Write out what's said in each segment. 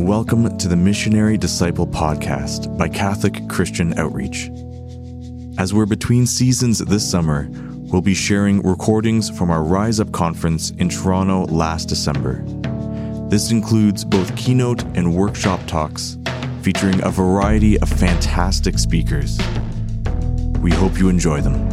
Welcome to the Missionary Disciple Podcast by Catholic Christian Outreach. As we're between seasons this summer, we'll be sharing recordings from our Rise Up conference in Toronto last December. This includes both keynote and workshop talks featuring a variety of fantastic speakers. We hope you enjoy them.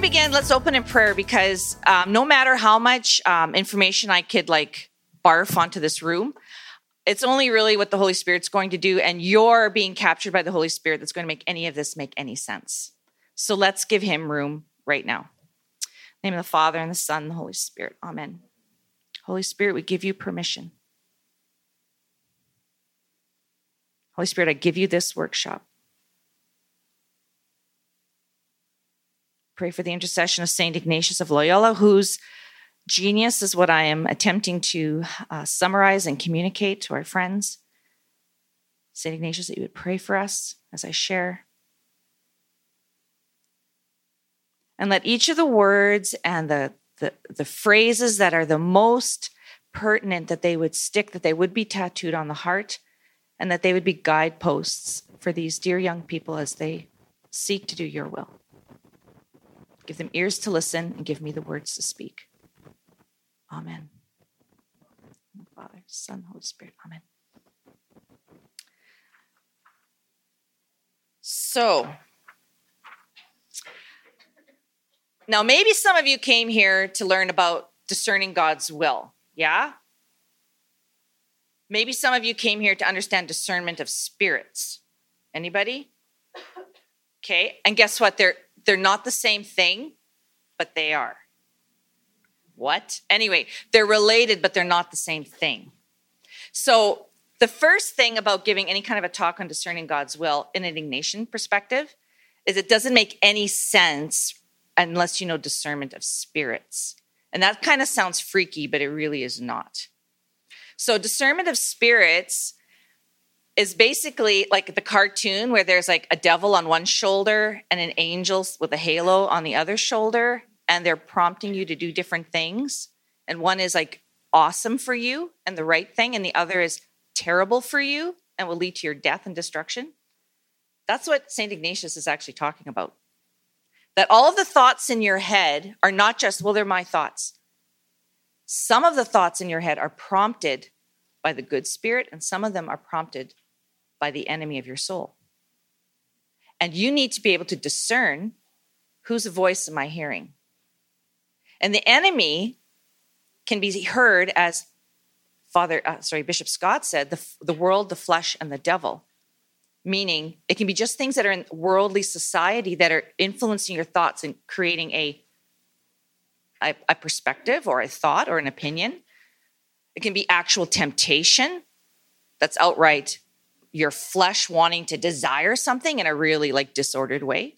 Begin, let's open in prayer because um, no matter how much um, information I could like barf onto this room, it's only really what the Holy Spirit's going to do, and you're being captured by the Holy Spirit that's going to make any of this make any sense. So let's give Him room right now. name of the Father and the Son and the Holy Spirit. Amen. Holy Spirit, we give you permission. Holy Spirit, I give you this workshop. Pray for the intercession of St. Ignatius of Loyola, whose genius is what I am attempting to uh, summarize and communicate to our friends. St. Ignatius, that you would pray for us as I share. And let each of the words and the, the, the phrases that are the most pertinent that they would stick, that they would be tattooed on the heart, and that they would be guideposts for these dear young people as they seek to do your will. Give them ears to listen and give me the words to speak. Amen. Father, Son, Holy Spirit. Amen. So, now maybe some of you came here to learn about discerning God's will. Yeah? Maybe some of you came here to understand discernment of spirits. Anybody? Okay. And guess what? They're they're not the same thing, but they are. What? Anyway, they're related, but they're not the same thing. So, the first thing about giving any kind of a talk on discerning God's will in an Ignatian perspective is it doesn't make any sense unless you know discernment of spirits. And that kind of sounds freaky, but it really is not. So, discernment of spirits is basically like the cartoon where there's like a devil on one shoulder and an angel with a halo on the other shoulder, and they're prompting you to do different things. And one is like awesome for you and the right thing, and the other is terrible for you and will lead to your death and destruction. That's what St. Ignatius is actually talking about. That all of the thoughts in your head are not just, well, they're my thoughts. Some of the thoughts in your head are prompted by the good spirit, and some of them are prompted by the enemy of your soul. And you need to be able to discern whose voice am I hearing? And the enemy can be heard as Father, uh, sorry, Bishop Scott said, the, the world, the flesh, and the devil. Meaning, it can be just things that are in worldly society that are influencing your thoughts and creating a, a, a perspective or a thought or an opinion. It can be actual temptation that's outright your flesh wanting to desire something in a really like disordered way.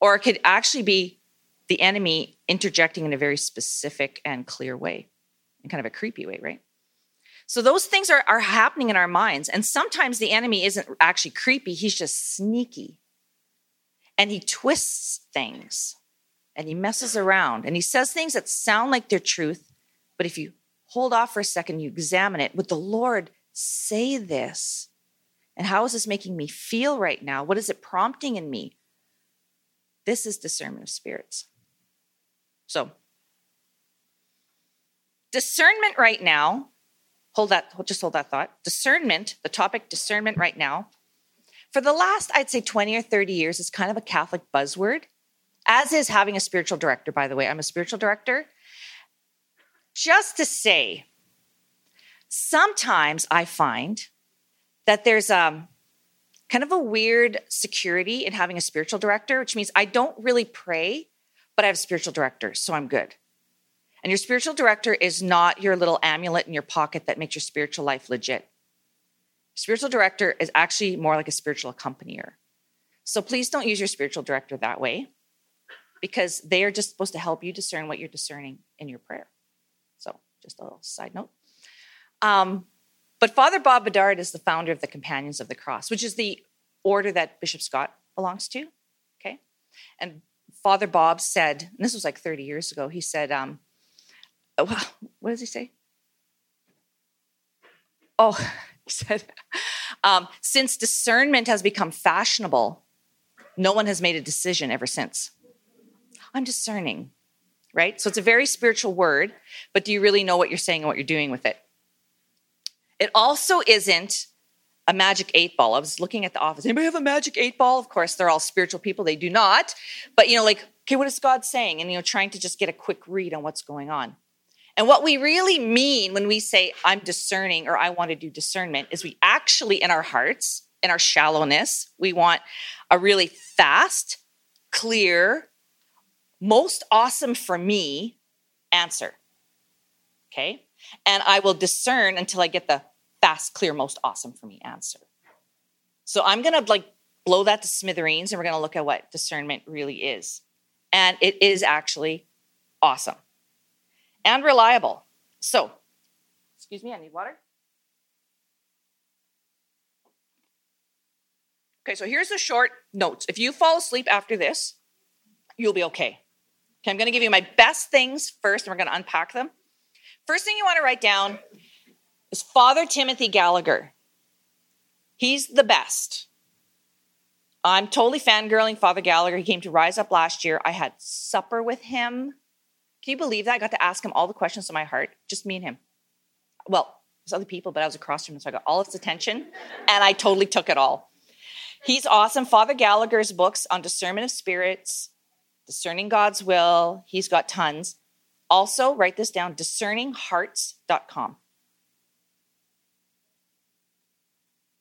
Or it could actually be the enemy interjecting in a very specific and clear way, in kind of a creepy way, right? So those things are, are happening in our minds. And sometimes the enemy isn't actually creepy, he's just sneaky. And he twists things and he messes around and he says things that sound like they're truth. But if you hold off for a second, you examine it, would the Lord say this? And how is this making me feel right now? What is it prompting in me? This is discernment of spirits. So, discernment right now, hold that, just hold that thought. Discernment, the topic discernment right now, for the last, I'd say 20 or 30 years, is kind of a Catholic buzzword, as is having a spiritual director, by the way. I'm a spiritual director. Just to say, sometimes I find that there's um, kind of a weird security in having a spiritual director, which means I don't really pray, but I have a spiritual director, so I'm good. And your spiritual director is not your little amulet in your pocket that makes your spiritual life legit. Spiritual director is actually more like a spiritual accompanier. So please don't use your spiritual director that way because they are just supposed to help you discern what you're discerning in your prayer. So, just a little side note. Um, but Father Bob Bedard is the founder of the Companions of the Cross, which is the order that Bishop Scott belongs to. Okay. And Father Bob said, and this was like 30 years ago, he said, um, oh, what does he say? Oh, he said, um, since discernment has become fashionable, no one has made a decision ever since. I'm discerning, right? So it's a very spiritual word, but do you really know what you're saying and what you're doing with it? It also isn't a magic eight ball. I was looking at the office. Anybody have a magic eight ball? Of course, they're all spiritual people. They do not. But, you know, like, okay, what is God saying? And, you know, trying to just get a quick read on what's going on. And what we really mean when we say, I'm discerning or I want to do discernment, is we actually, in our hearts, in our shallowness, we want a really fast, clear, most awesome for me answer. Okay. And I will discern until I get the fast, clear, most awesome for me answer. So I'm going to like blow that to smithereens and we're going to look at what discernment really is. And it is actually awesome and reliable. So, excuse me, I need water. Okay, so here's the short notes. If you fall asleep after this, you'll be okay. Okay, I'm going to give you my best things first, and we're going to unpack them. First thing you want to write down is Father Timothy Gallagher. He's the best. I'm totally fangirling Father Gallagher. He came to Rise Up last year. I had supper with him. Can you believe that? I got to ask him all the questions of my heart, just me and him. Well, there's other people, but I was across from him, so I got all of his attention, and I totally took it all. He's awesome. Father Gallagher's books on discernment of spirits, discerning God's will, he's got tons. Also, write this down discerninghearts.com.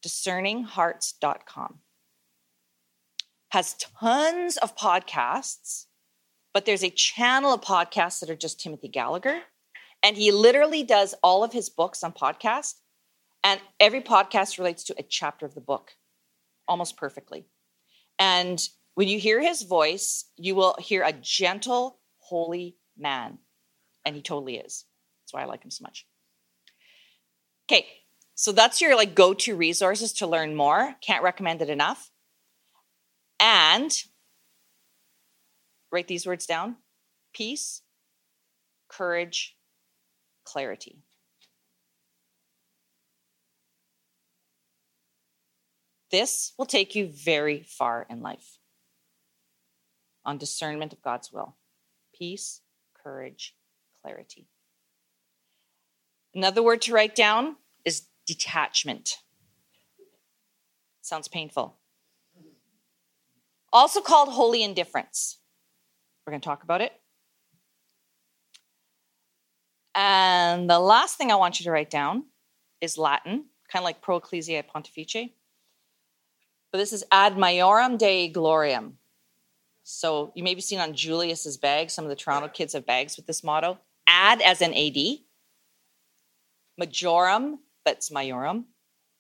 Discerninghearts.com has tons of podcasts but there's a channel of podcasts that are just Timothy Gallagher. And he literally does all of his books on podcast. And every podcast relates to a chapter of the book almost perfectly. And when you hear his voice, you will hear a gentle, holy man. And he totally is. That's why I like him so much. Okay, so that's your like go-to resources to learn more. Can't recommend it enough. And Write these words down peace, courage, clarity. This will take you very far in life on discernment of God's will. Peace, courage, clarity. Another word to write down is detachment. Sounds painful. Also called holy indifference. We're going to talk about it. And the last thing I want you to write down is Latin, kind of like Pro Ecclesiae Pontifice. But this is Ad Majorem Dei Gloriam. So you may be seen on Julius's bag. Some of the Toronto kids have bags with this motto. Ad as an AD. majorum, but it's Majorem.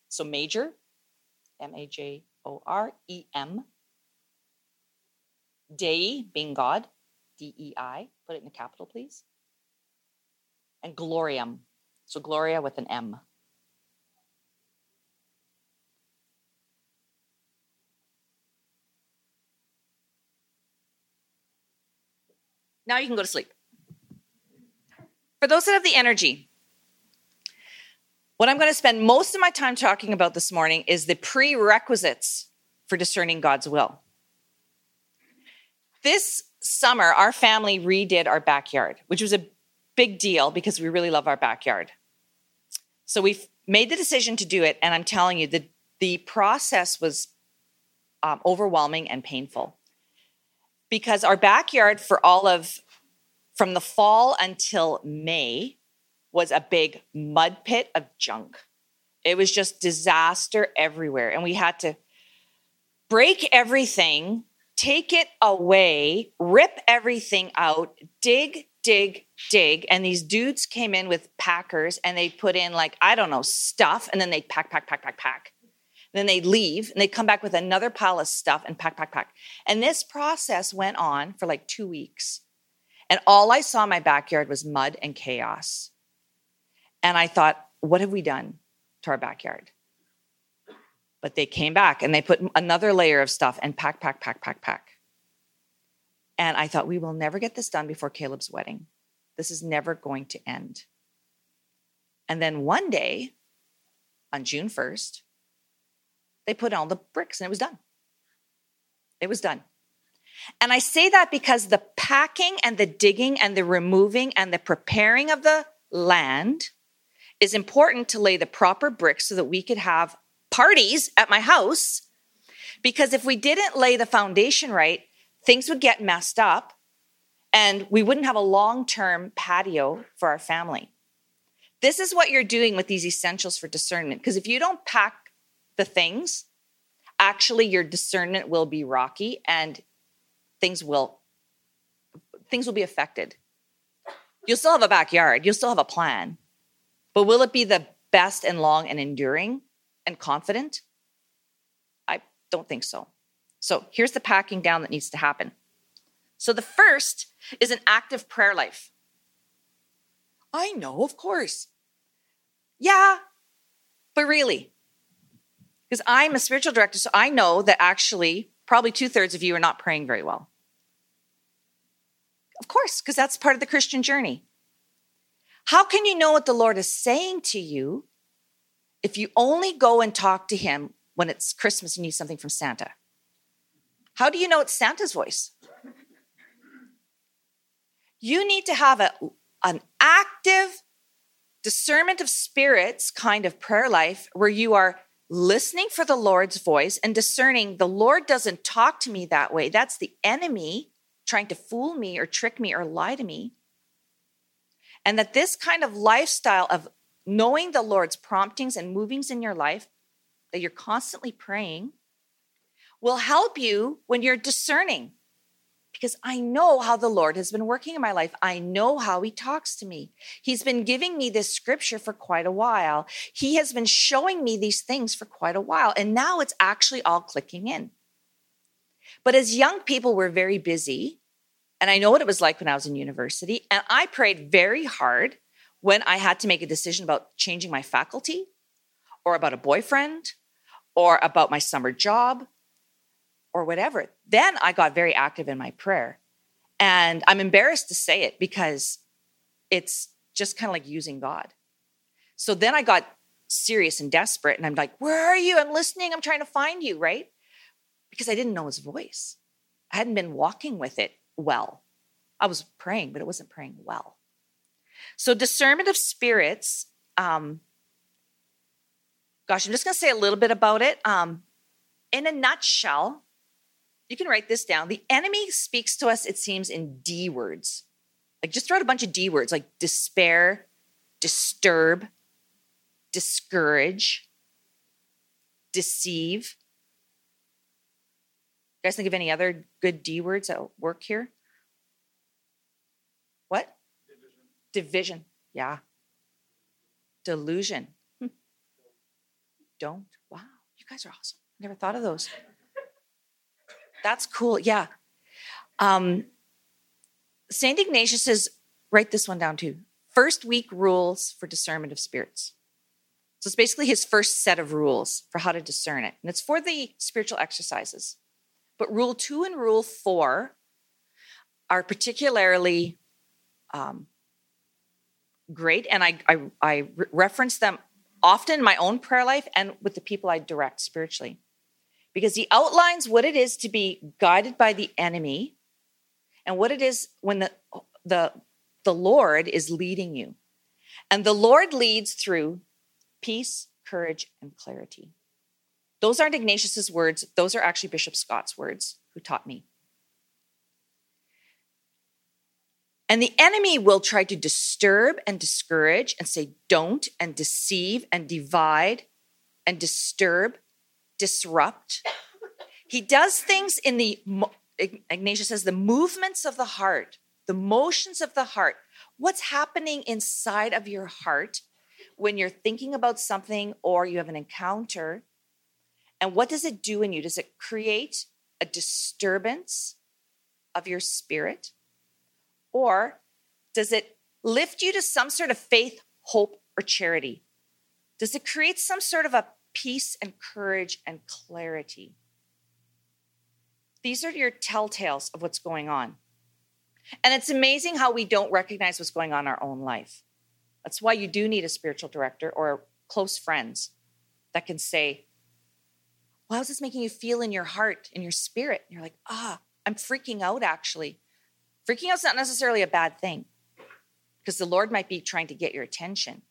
So major, M A J O R E M. Dei, being God. DEI. Put it in the capital, please. And Gloriam. So Gloria with an M. Now you can go to sleep. For those that have the energy, what I'm going to spend most of my time talking about this morning is the prerequisites for discerning God's will. This summer, our family redid our backyard, which was a big deal because we really love our backyard. So we've made the decision to do it, and I'm telling you, the the process was um, overwhelming and painful because our backyard for all of from the fall until May was a big mud pit of junk. It was just disaster everywhere, and we had to break everything take it away, rip everything out, dig, dig, dig. And these dudes came in with packers and they put in like, I don't know, stuff. And then they pack, pack, pack, pack, pack. then they leave and they come back with another pile of stuff and pack, pack, pack. And this process went on for like two weeks. And all I saw in my backyard was mud and chaos. And I thought, what have we done to our backyard? But they came back and they put another layer of stuff and pack, pack, pack, pack, pack. And I thought, we will never get this done before Caleb's wedding. This is never going to end. And then one day, on June 1st, they put all the bricks and it was done. It was done. And I say that because the packing and the digging and the removing and the preparing of the land is important to lay the proper bricks so that we could have parties at my house. Because if we didn't lay the foundation right, things would get messed up and we wouldn't have a long term patio for our family. This is what you're doing with these essentials for discernment. Because if you don't pack the things, actually your discernment will be rocky and things will things will be affected. You'll still have a backyard, you'll still have a plan. But will it be the best and long and enduring and confident? I don't think so. So here's the packing down that needs to happen. So the first is an active prayer life. I know, of course. Yeah, but really, because I'm a spiritual director, so I know that actually probably two thirds of you are not praying very well. Of course, because that's part of the Christian journey. How can you know what the Lord is saying to you if you only go and talk to Him when it's Christmas and you need something from Santa? How do you know it's Santa's voice? You need to have a, an active discernment of spirits kind of prayer life where you are listening for the Lord's voice and discerning the Lord doesn't talk to me that way. That's the enemy trying to fool me or trick me or lie to me. And that this kind of lifestyle of knowing the Lord's promptings and movings in your life, that you're constantly praying, will help you when you're discerning because I know how the Lord has been working in my life. I know how He talks to me. He's been giving me this scripture for quite a while. He has been showing me these things for quite a while. And now it's actually all clicking in. But as young people, we're very busy. And I know what it was like when I was in university. And I prayed very hard when I had to make a decision about changing my faculty or about a boyfriend or about my summer job or whatever. Then I got very active in my prayer. And I'm embarrassed to say it because it's just kind of like using God. So then I got serious and desperate and I'm like, Where are you? I'm listening. I'm trying to find you, right? Because I didn't know his voice. I hadn't been walking with it well. I was praying, but it wasn't praying well. So discernment of spirits, um, gosh, I'm just going to say a little bit about it. Um, in a nutshell, you can write this down. The enemy speaks to us, it seems, in D words. Like just throw out a bunch of D words like despair, disturb, discourage, deceive. You guys think of any other good D words that work here? What? Division. Division. Yeah. Delusion. Hmm. Don't. Wow. You guys are awesome. Never thought of those. That's cool. Yeah. Um, St. Ignatius says, write this one down too. First week rules for discernment of spirits. So it's basically his first set of rules for how to discern it. And it's for the spiritual exercises. But rule two and rule four are particularly um, great. And I, I, I reference them often in my own prayer life and with the people I direct spiritually because he outlines what it is to be guided by the enemy and what it is when the the the Lord is leading you. And the Lord leads through peace, courage, and clarity. Those aren't Ignatius's words, those are actually Bishop Scott's words who taught me. And the enemy will try to disturb and discourage and say, don't, and deceive and divide and disturb disrupt. He does things in the, Ignatius says, the movements of the heart, the motions of the heart. What's happening inside of your heart when you're thinking about something or you have an encounter? And what does it do in you? Does it create a disturbance of your spirit? Or does it lift you to some sort of faith, hope, or charity? Does it create some sort of a peace and courage and clarity. These are your telltales of what's going on. And it's amazing how we don't recognize what's going on in our own life. That's why you do need a spiritual director or close friends that can say, well, how's this making you feel in your heart, in your spirit? And you're like, ah, I'm freaking out actually. Freaking out's not necessarily a bad thing because the Lord might be trying to get your attention.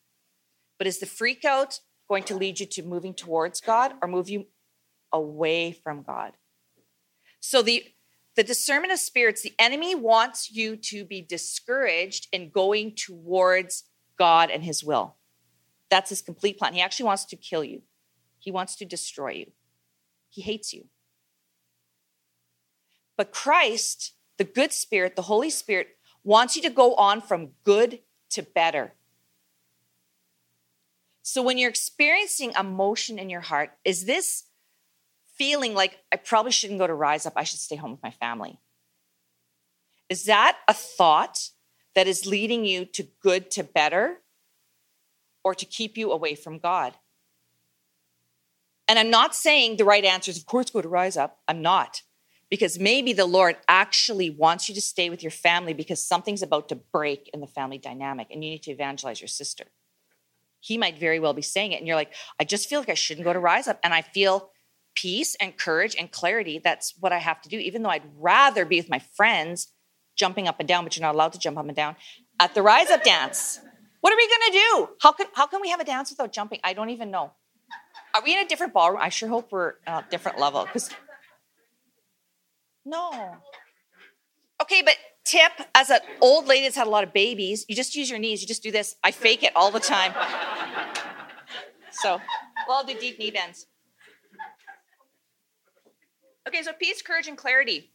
But is the freak out going to lead you to moving towards God or move you away from God? So the the discernment of spirits, the enemy wants you to be discouraged in going towards God and his will. That's his complete plan. He actually wants to kill you. He wants to destroy you. He hates you. But Christ, the good spirit, the Holy Spirit, wants you to go on from good to better. So when you're experiencing emotion in your heart, is this feeling like I probably shouldn't go to Rise Up, I should stay home with my family? Is that a thought that is leading you to good to better or to keep you away from God? And I'm not saying the right answer is, of course, go to Rise Up. I'm not. Because maybe the Lord actually wants you to stay with your family because something's about to break in the family dynamic and you need to evangelize your sister. He might very well be saying it. And you're like, I just feel like I shouldn't go to Rise Up. And I feel peace and courage and clarity. That's what I have to do, even though I'd rather be with my friends jumping up and down, but you're not allowed to jump up and down at the Rise Up dance. What are we going to do? How can, how can we have a dance without jumping? I don't even know. Are we in a different ballroom? I sure hope we're at a different level because no. Okay, but tip as an old lady that's had a lot of babies, you just use your knees. You just do this. I fake it all the time. so, well, I'll do deep knee bends. Okay, so peace, courage, and clarity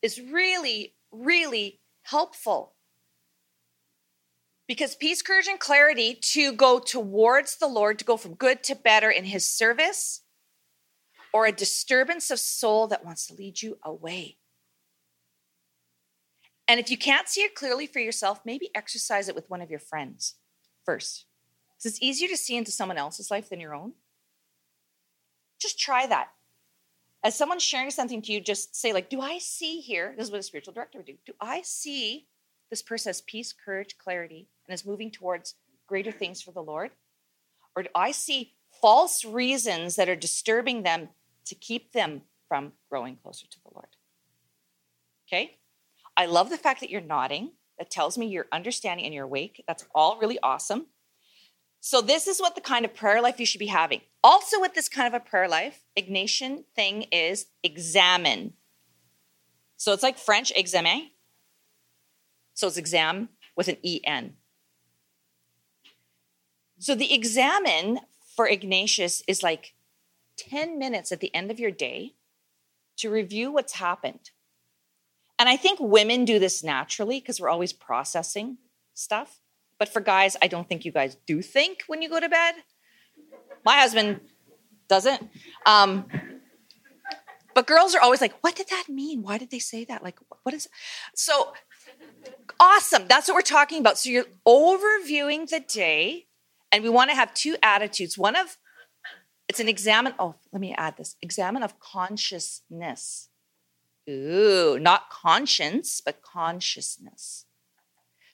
is really, really helpful. Because peace, courage, and clarity to go towards the Lord, to go from good to better in his service, or a disturbance of soul that wants to lead you away. And if you can't see it clearly for yourself, maybe exercise it with one of your friends first. Because it's easier to see into someone else's life than your own. Just try that. As someone's sharing something to you, just say, like, do I see here? This is what a spiritual director would do. Do I see this person has peace, courage, clarity, and is moving towards greater things for the Lord? Or do I see false reasons that are disturbing them to keep them from growing closer to the Lord. Okay? I love the fact that you're nodding. That tells me you're understanding and you're awake. That's all really awesome. So, this is what the kind of prayer life you should be having. Also, with this kind of a prayer life, Ignatian thing is examen. So, it's like French examen. So, it's exam with an EN. So, the examen for Ignatius is like 10 minutes at the end of your day to review what's happened. And I think women do this naturally because we're always processing stuff. But for guys, I don't think you guys do think when you go to bed. My husband doesn't. Um, but girls are always like, what did that mean? Why did they say that? Like, what is so awesome? That's what we're talking about. So you're overviewing the day, and we want to have two attitudes one of it's an examen. Oh, let me add this examen of consciousness. Ooh, not conscience, but consciousness.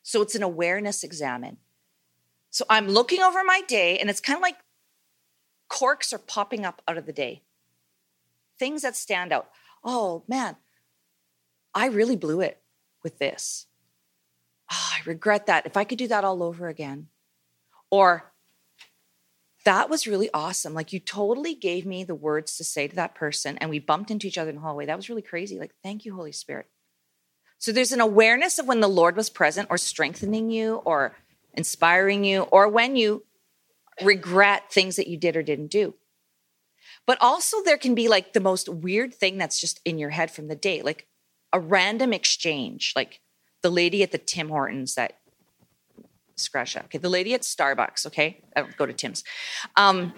So it's an awareness examen. So I'm looking over my day, and it's kind of like corks are popping up out of the day. Things that stand out. Oh, man, I really blew it with this. Oh, I regret that. If I could do that all over again. Or that was really awesome. Like you totally gave me the words to say to that person, and we bumped into each other in the hallway. That was really crazy. Like, thank you, Holy Spirit. So there's an awareness of when the Lord was present or strengthening you or inspiring you, or when you regret things that you did or didn't do. But also, there can be like the most weird thing that's just in your head from the day, like a random exchange, like the lady at the Tim Hortons that scratch that. Okay, the lady at Starbucks. Okay, I don't go to Tim's. Um,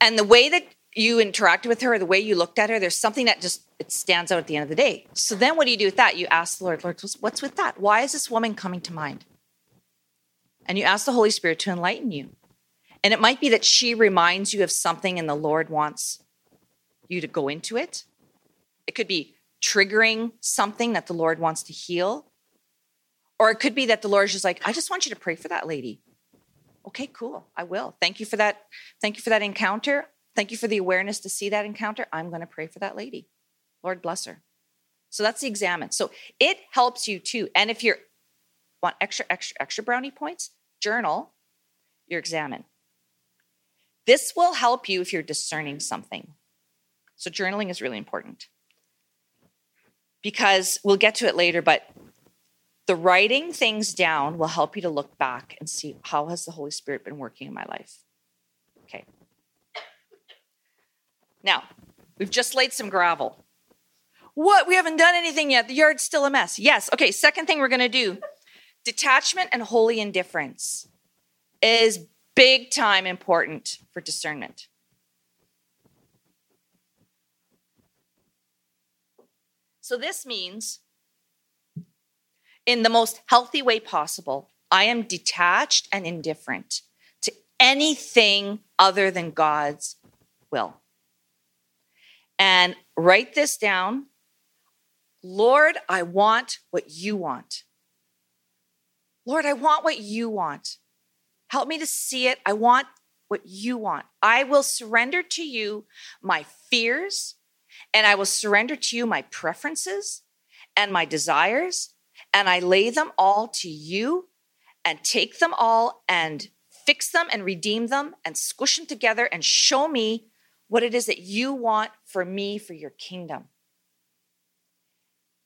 and the way that you interacted with her, the way you looked at her, there's something that just it stands out at the end of the day. So then, what do you do with that? You ask the Lord, Lord, what's with that? Why is this woman coming to mind? And you ask the Holy Spirit to enlighten you. And it might be that she reminds you of something, and the Lord wants you to go into it. It could be triggering something that the Lord wants to heal. Or it could be that the Lord is just like, I just want you to pray for that lady. Okay, cool. I will. Thank you for that. Thank you for that encounter. Thank you for the awareness to see that encounter. I'm going to pray for that lady. Lord bless her. So that's the examen. So it helps you too. And if you want extra, extra, extra brownie points, journal your examen. This will help you if you're discerning something. So journaling is really important because we'll get to it later, but the writing things down will help you to look back and see how has the Holy Spirit been working in my life. Okay. Now, we've just laid some gravel. What? We haven't done anything yet. The yard's still a mess. Yes. Okay. Second thing we're going to do detachment and holy indifference is big time important for discernment. So, this means in the most healthy way possible, I am detached and indifferent to anything other than God's will. And write this down Lord, I want what you want. Lord, I want what you want. Help me to see it. I want what you want. I will surrender to you my fears, and I will surrender to you my preferences and my desires, and I lay them all to you and take them all and fix them and redeem them and squish them together and show me what it is that you want for me for your kingdom.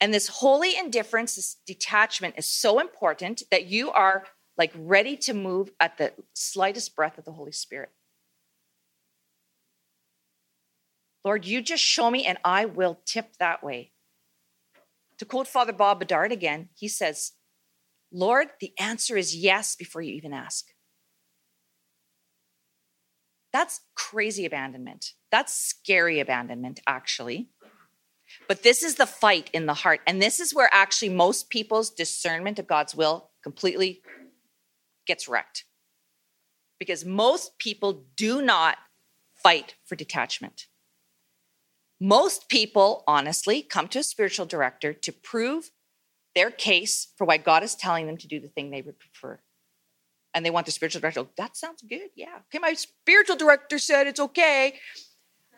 And this holy indifference, this detachment is so important that you are like ready to move at the slightest breath of the Holy Spirit. Lord, you just show me and I will tip that way. To quote Father Bob Bedard again, he says, Lord, the answer is yes before you even ask. That's crazy abandonment. That's scary abandonment, actually. But this is the fight in the heart. And this is where actually most people's discernment of God's will completely gets wrecked. Because most people do not fight for detachment. Most people, honestly, come to a spiritual director to prove their case for why God is telling them to do the thing they would prefer. And they want the spiritual director, oh, that sounds good. Yeah. Okay, my spiritual director said it's okay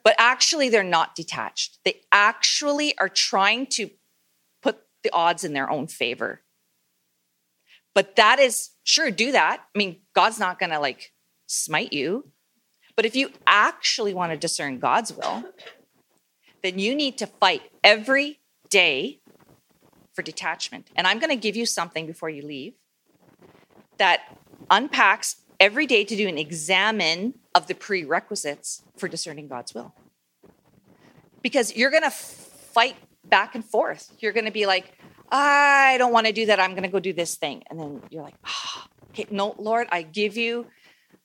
but actually they're not detached. They actually are trying to put the odds in their own favor. But that is sure, do that. I mean, God's not going to like smite you. But if you actually want to discern God's will, then you need to fight every day for detachment. And I'm going to give you something before you leave that unpacks every day to do an examen of the prerequisites for discerning God's will. Because you're going to fight back and forth. You're going to be like, I don't want to do that. I'm going to go do this thing. And then you're like, oh, okay, no, Lord, I give you,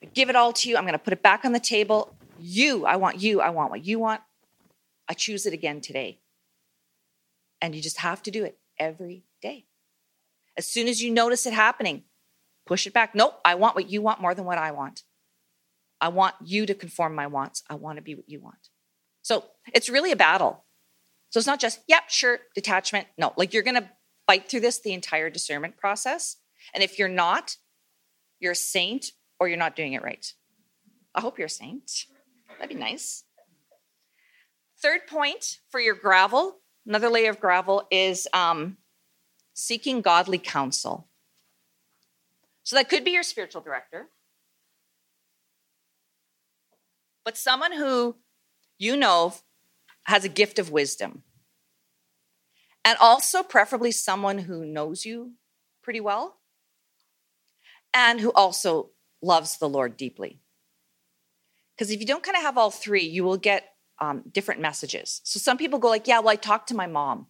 I give it all to you. I'm going to put it back on the table. You, I want you. I want what you want. I choose it again today. And you just have to do it every day. As soon as you notice it happening, push it back. Nope, I want what you want more than what I want. I want you to conform my wants. I want to be what you want. So it's really a battle. So it's not just, yep, sure, detachment. No, like you're going to fight through this the entire discernment process. And if you're not, you're a saint or you're not doing it right. I hope you're a saint. That'd be nice. Third point for your gravel, another layer of gravel is um, seeking godly counsel. So that could be your spiritual director. but someone who you know has a gift of wisdom. And also, preferably, someone who knows you pretty well and who also loves the Lord deeply. Because if you don't kind of have all three, you will get um, different messages. So some people go like, "Yeah, well, I talked to my mom."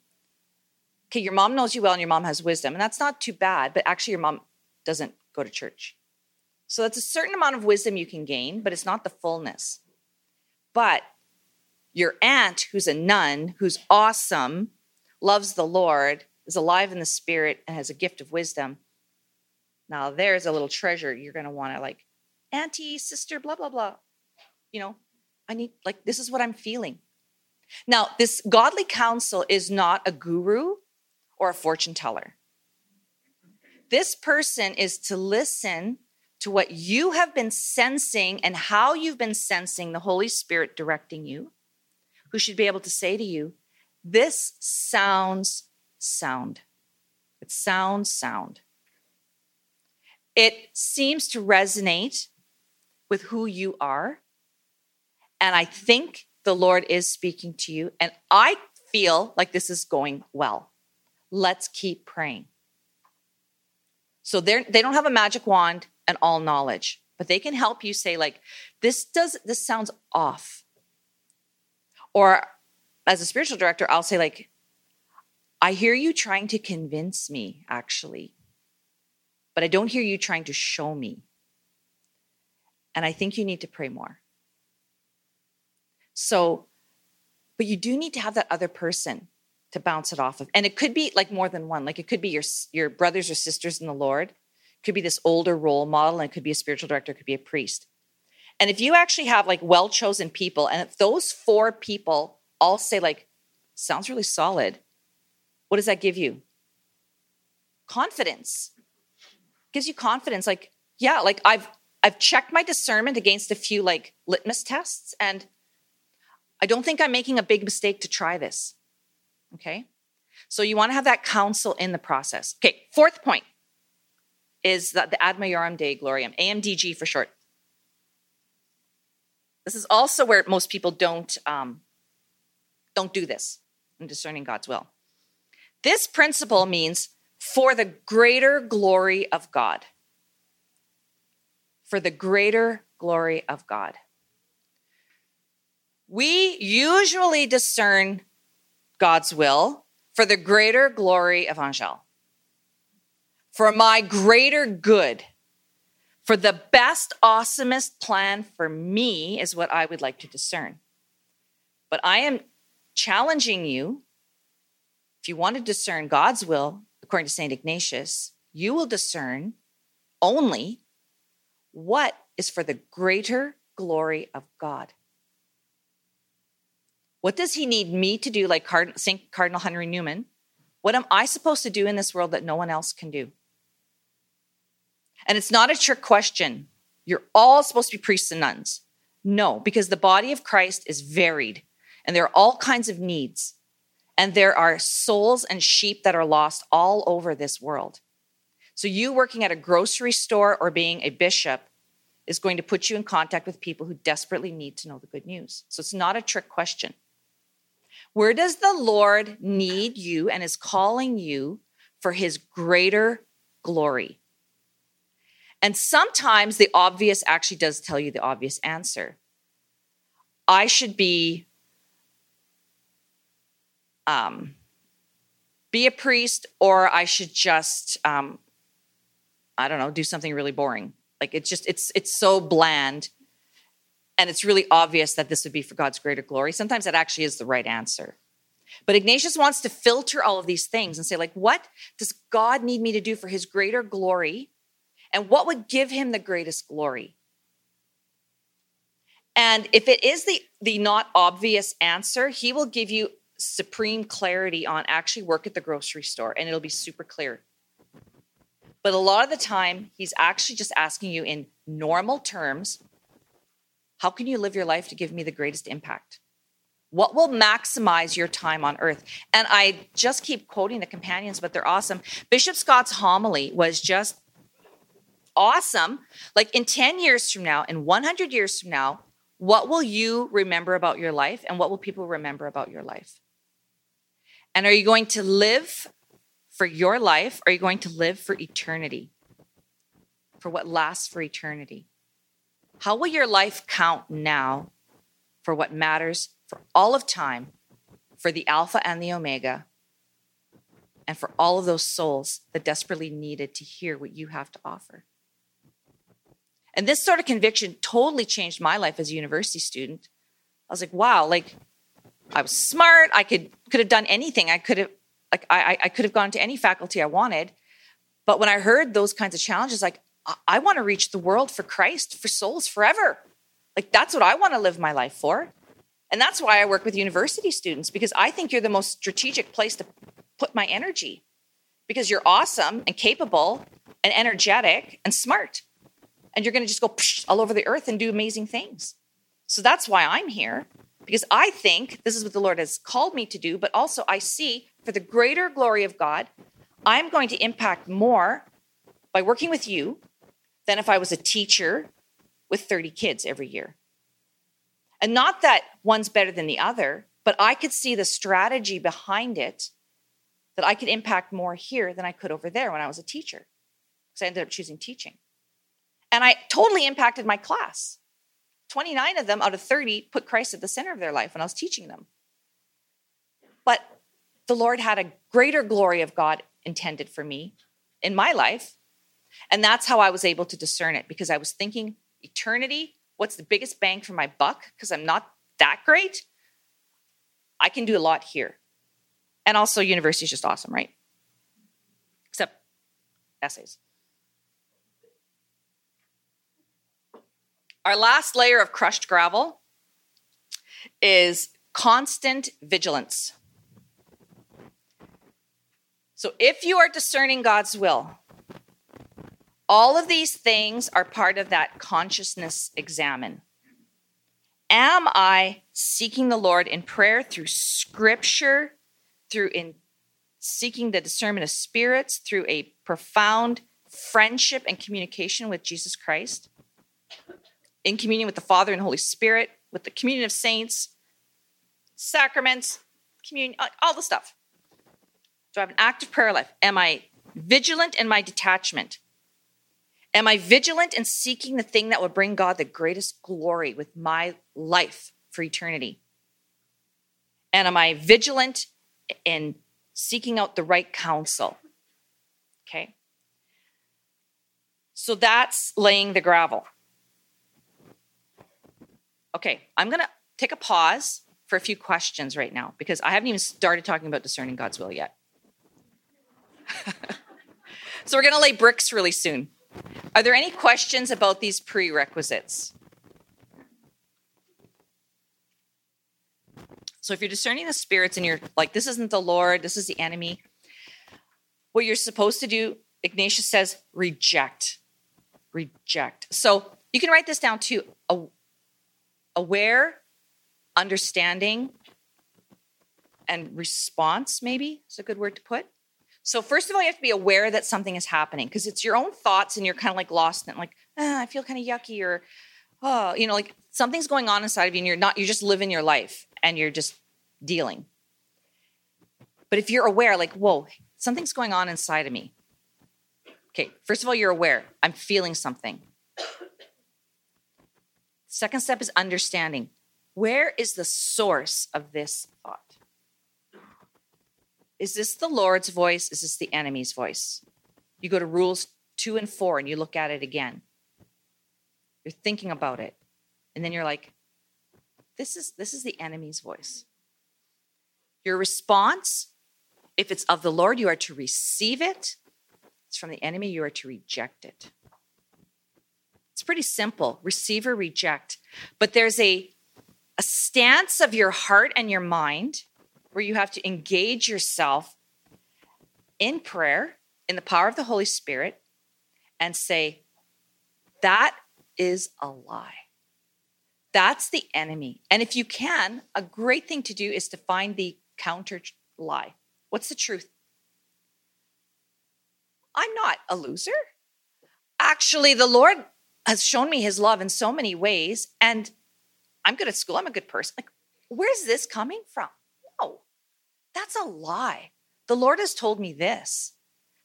Okay, your mom knows you well, and your mom has wisdom, and that's not too bad. But actually, your mom doesn't go to church, so that's a certain amount of wisdom you can gain, but it's not the fullness. But your aunt, who's a nun, who's awesome, loves the Lord, is alive in the spirit, and has a gift of wisdom. Now, there's a little treasure you're going to want to like, auntie, sister, blah, blah, blah. You know, I need, like, this is what I'm feeling. Now, this godly counsel is not a guru or a fortune teller. This person is to listen to what you have been sensing and how you've been sensing the Holy Spirit directing you, who should be able to say to you, This sounds sound. It sounds sound. It seems to resonate with who you are. And I think the Lord is speaking to you. And I feel like this is going well. Let's keep praying. So they they don't have a magic wand and all knowledge, but they can help you say like this does this sounds off. Or as a spiritual director, I'll say like I hear you trying to convince me actually. But I don't hear you trying to show me. And I think you need to pray more. So, but you do need to have that other person to bounce it off of. And it could be like more than one. Like it could be your your brothers or sisters in the Lord. It could be this older role model, and it could be a spiritual director, it could be a priest. And if you actually have like well chosen people, and if those four people all say like, sounds really solid, what does that give you? Confidence. gives you confidence. Like, yeah, like I've I've checked my discernment against a few like litmus tests, and I don't think I'm making a big mistake to try this. Okay. So you want to have that counsel in the process. Okay. Fourth point is that the Ad Majorem Dei Gloriam, AMDG for short. This is also where most people don't um, don't do this in discerning God's will. This principle means for the greater glory of God. For the greater glory of God. We usually discern God's will for the greater glory of Angèle, for my greater good, for the best, awesomest plan for me is what I would like to discern. But I am challenging you if you want to discern God's will, according to St. Ignatius, you will discern only what is for the greater glory of God. What does he need me to do, like Card- St. Cardinal Henry Newman? What am I supposed to do in this world that no one else can do? And it's not a trick question. You're all supposed to be priests and nuns. No, because the body of Christ is varied and there are all kinds of needs. And there are souls and sheep that are lost all over this world. So, you working at a grocery store or being a bishop is going to put you in contact with people who desperately need to know the good news. So, it's not a trick question. Where does the Lord need you and is calling you for his greater glory? And sometimes the obvious actually does tell you the obvious answer. I should be um, be a priest or I should just, um, I don't know, do something really boring. Like it's just, it's, it's so bland. And it's really obvious that this would be for God's greater glory. Sometimes that actually is the right answer. But Ignatius wants to filter all of these things and say, like, what does God need me to do for his greater glory? And what would give him the greatest glory? And if it is the, the not obvious answer, he will give you supreme clarity on actually work at the grocery store and it'll be super clear. But a lot of the time, he's actually just asking you in normal terms how can you live your life to give me the greatest impact? What will maximize your time on earth? And I just keep quoting the companions, but they're awesome. Bishop Scott's homily was just awesome. Like in 10 years from now, in 100 years from now, what will you remember about your life and what will people remember about your life? And are you going to live for your life? Or are you going to live for eternity? For what lasts for eternity? How will your life count now for what matters for all of time, for the Alpha and the Omega, and for all of those souls that desperately needed to hear what you have to offer? And this sort of conviction totally changed my life as a university student. I was like, wow, like I was smart. I could could have done anything. I could have like I I could have gone to any faculty I wanted. But when I heard those kinds of challenges, like I, want to reach the world for Christ, for souls forever. Like that's what I want to live my life for. And that's why I work with university students because I think you're the most strategic place to put my energy because you're awesome and capable and energetic and smart. And you're going to just go all over the earth and do amazing things. So that's why I'm here because I think this is what the Lord has called me to do, but also I see for the greater glory of God, I'm going to impact more by working with you than if I was a teacher with 30 kids every year. And not that one's better than the other, but I could see the strategy behind it that I could impact more here than I could over there when I was a teacher. Because I ended up choosing teaching. And I totally impacted my class. 29 of them out of 30 put Christ at the center of their life when I was teaching them. But the Lord had a greater glory of God intended for me in my life. And that's how I was able to discern it because I was thinking eternity, what's the biggest bang for my buck? Because I'm not that great. I can do a lot here. And also, university is just awesome, right? Except essays. Our last layer of crushed gravel is constant vigilance. So, if you are discerning God's will, all of these things are part of that consciousness examen. Am I seeking the Lord in prayer through scripture, through in seeking the discernment of spirits, through a profound friendship and communication with Jesus Christ? in communion with the Father and Holy Spirit, with the communion of saints, sacraments, communion, uh, all the stuff. Do I have an active prayer life? Am I vigilant in my detachment? Am I vigilant in seeking the thing that will bring God the greatest glory with my life for eternity? And am I vigilant in seeking out the right counsel? Okay. So that's laying the gravel. Okay, I'm going to take a pause for a few questions right now because I haven't even started talking about discerning God's will yet. so we're going to lay bricks really soon. Are there any questions about these prerequisites? So if you're discerning the spirits and you're like, this isn't the Lord, this is the enemy, what you're supposed to do, Ignatius says, reject. Reject. So you can write this down too aware, understanding, and response, maybe is a good word to put. So, first of all, you have to be aware that something is happening because it's your own thoughts and you're kind of like lost it, like, ah, I feel kind of yucky or, oh, you know, like something's going on inside of you and you're not, you're just living your life and you're just dealing. But if you're aware, like, whoa, something's going on inside of me. Okay, first of all, you're aware. I'm feeling something. Second step is understanding where is the source of this thought? Is this the Lord's voice? Is this the enemy's voice? You go to rules two and four and you look at it again. You're thinking about it. And then you're like, this is this is the enemy's voice. Your response, if it's of the Lord, you are to receive it. It's from the enemy, you are to reject it. It's pretty simple receive or reject. But there's a, a stance of your heart and your mind where you have to engage yourself in prayer, in the power of the Holy Spirit, and say, That is a lie. That's the enemy. And if you can, a great thing to do is to find the counter lie. What's the truth? I'm not a loser. Actually, the Lord has shown me his love in so many ways. And I'm good at school. I'm a good person. Like, where's this coming from? That's a lie. The Lord has told me this.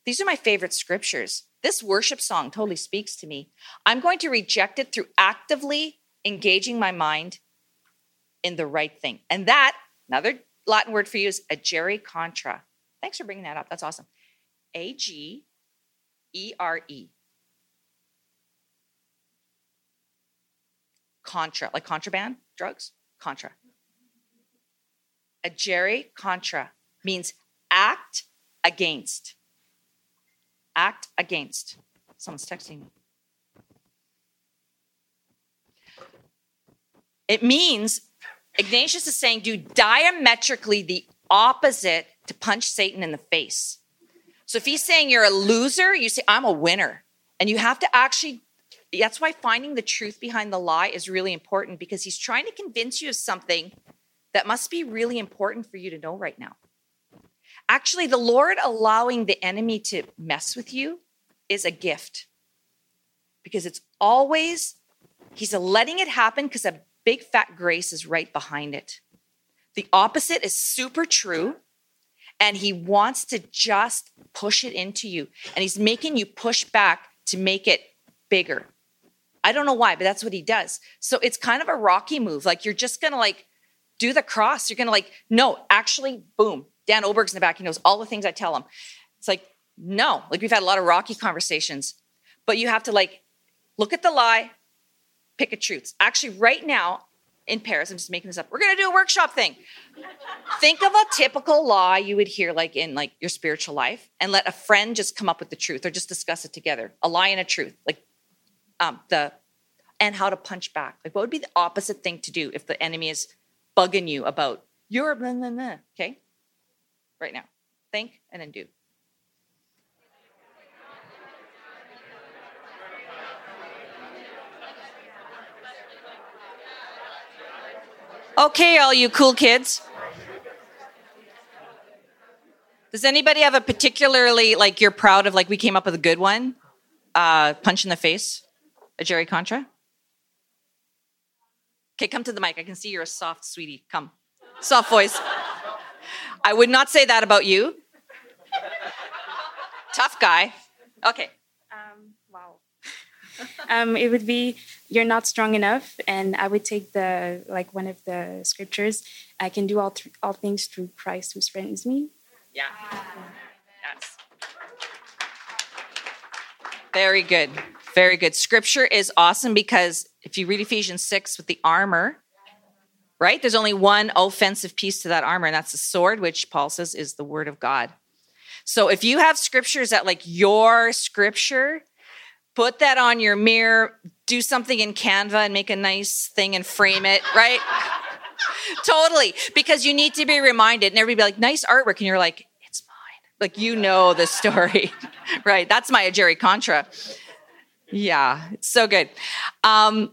These are my favorite scriptures. This worship song totally speaks to me. I'm going to reject it through actively engaging my mind in the right thing. And that, another Latin word for you is agere contra. Thanks for bringing that up. That's awesome. A G E R E. contra, like contraband drugs, contra. Agere contra means act against. Act against. Someone's texting me. It means Ignatius is saying do diametrically the opposite to punch Satan in the face. So if he's saying you're a loser, you say, I'm a winner. And you have to actually, that's why finding the truth behind the lie is really important because he's trying to convince you of something that must be really important for you to know right now. Actually, the Lord allowing the enemy to mess with you is a gift because it's always, he's letting it happen because a big fat grace is right behind it. The opposite is super true and he wants to just push it into you and he's making you push back to make it bigger i don't know why but that's what he does so it's kind of a rocky move like you're just gonna like do the cross you're gonna like no actually boom dan oberg's in the back he knows all the things i tell him it's like no like we've had a lot of rocky conversations but you have to like look at the lie pick a truth actually right now in Paris, I'm just making this up. We're gonna do a workshop thing. Think of a typical lie you would hear like in like your spiritual life, and let a friend just come up with the truth or just discuss it together. A lie and a truth, like um, the and how to punch back. Like what would be the opposite thing to do if the enemy is bugging you about your blah, blah, blah, okay? Right now, think and then do. Okay, all you cool kids. Does anybody have a particularly like you're proud of? Like we came up with a good one, uh, punch in the face, agere contra. Okay, come to the mic. I can see you're a soft sweetie. Come, soft voice. I would not say that about you. Tough guy. Okay. Um, wow. um, it would be you're not strong enough and i would take the like one of the scriptures i can do all th- all things through christ who strengthens me yeah yes very good very good scripture is awesome because if you read ephesians 6 with the armor right there's only one offensive piece to that armor and that's the sword which paul says is the word of god so if you have scriptures that like your scripture put that on your mirror, do something in Canva and make a nice thing and frame it, right? totally. Because you need to be reminded, and everybody be like, nice artwork. And you're like. Like, you know the story, right? That's my agere contra. Yeah, it's so good. Um,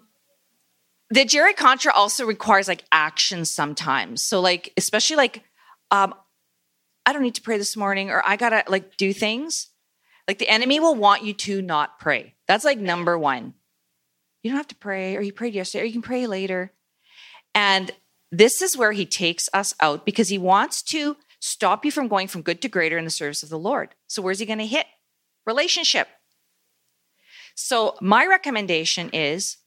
the agere contra also requires like action sometimes. So, like, especially like, um, I don't need to pray this morning, or I gotta like do things. Like the enemy will want you to not pray. That's like number one. You don't have to pray, or you prayed yesterday, or you can pray later. And this is where he takes us out because he wants to stop you from going from good to greater in the service of the Lord. So, where's he going to hit? Relationship. So, my recommendation is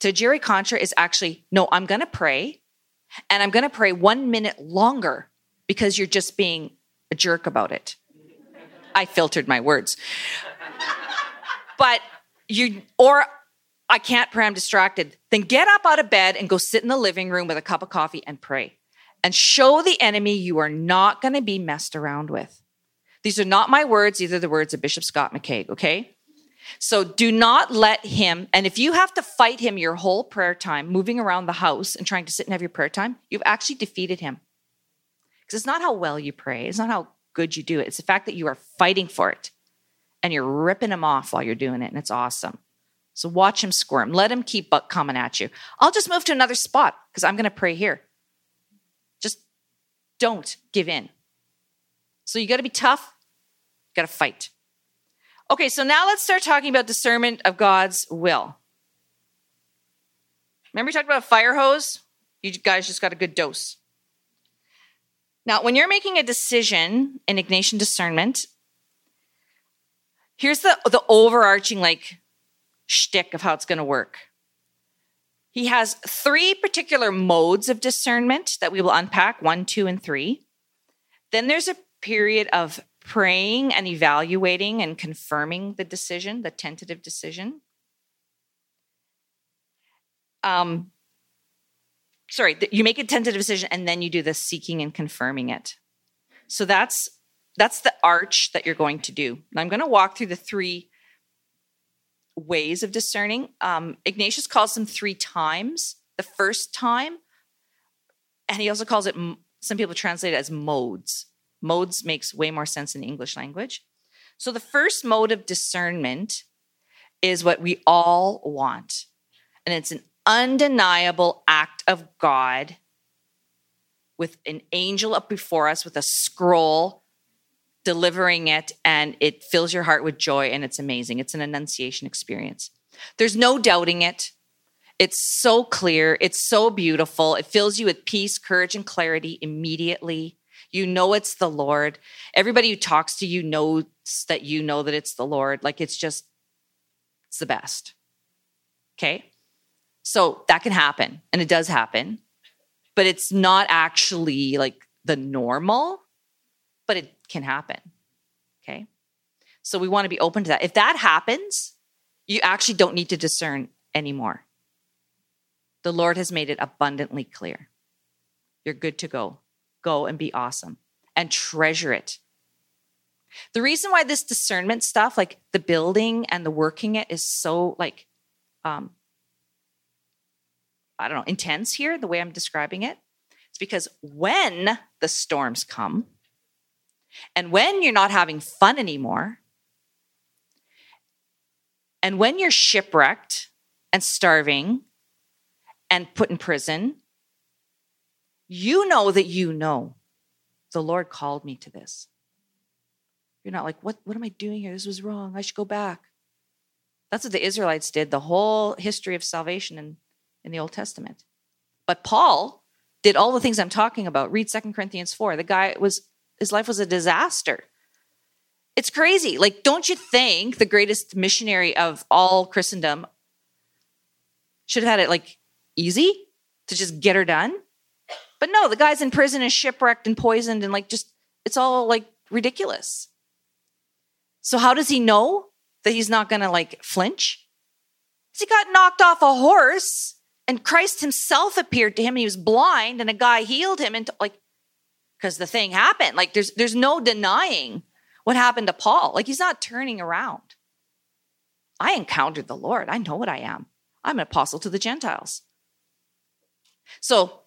to agere contra is actually no, I'm going to pray and I'm going to pray one minute longer because you're just being a jerk about it. I filtered my words. But you, or I can't pray, I'm distracted. Then get up out of bed and go sit in the living room with a cup of coffee and pray. And show the enemy you are not going to be messed around with. These are not my words, these are the words of Bishop Scott McCaig, okay? So do not let him, and if you have to fight him your whole prayer time, moving around the house and trying to sit and have your prayer time, you've actually defeated him. Because it's not how well you pray, it's not how good you do it. It's the fact that you are fighting for it and you're ripping him off while you're doing it, and it's awesome. So watch him squirm. Let him keep coming at you. I'll just move to another spot because I'm going to pray here. Don't give in. So you got to be tough, got to fight. Okay, so now let's start talking about discernment of God's will. Remember, we talked about a fire hose? You guys just got a good dose. Now, when you're making a decision in Ignatian discernment, here's the, the overarching like shtick of how it's going to work. He has three particular modes of discernment that we will unpack one, two, and three. Then there's a period of praying and evaluating and confirming the decision, the tentative decision. Um, sorry, you make a tentative decision and then you do the seeking and confirming it. So that's that's the arch that you're going to do. And I'm going to walk through the three ways of discerning. Um, Ignatius calls them three times. The first time, And he also calls it, some people translate it as modes. Modes makes way more sense in the English language. So the first mode of discernment is what we all want. And it's an undeniable act of God with an angel up before us with a scroll delivering it, and it fills your heart with joy, and it's amazing. It's an annunciation experience. There's no doubting it. It's so clear. It's so beautiful. It fills you with peace, courage, and clarity immediately. You know it's the Lord. Everybody who talks to you knows that you know that it's the Lord. Like it's just, it's the best. Okay. So that can happen and it does happen, but it's not actually like the normal, but it can happen. Okay. So we want to be open to that. If that happens, you actually don't need to discern anymore. The Lord has made it abundantly clear. You're good to go. Go and be awesome and treasure it. The reason why this discernment stuff, like the building and the working it, is so like, um, I don't know, intense here, the way I'm describing it, it's because when the storms come and when you're not having fun anymore, and when you're shipwrecked and starving and put in prison, you know that you know the Lord called me to this. You're not like, what, what am I doing here? This was wrong. I should go back. That's what the Israelites did, the whole history of salvation in, in the Old Testament. But Paul did all the things I'm talking about. Read Second Corinthians 4. The guy was, his life was a disaster. It's crazy. Like, don't you think the greatest missionary of all Christendom should have had it like easy to just get her done. But no, the guy's in prison and shipwrecked and poisoned and like just, it's all like ridiculous. So, how does he know that he's not going to like flinch? He got knocked off a horse and Christ himself appeared to him. he was blind and a guy healed him and like, because the thing happened. Like, there's, there's no denying what happened to Paul. Like, he's not turning around. I encountered the Lord. I know what I am. I'm an apostle to the Gentiles. So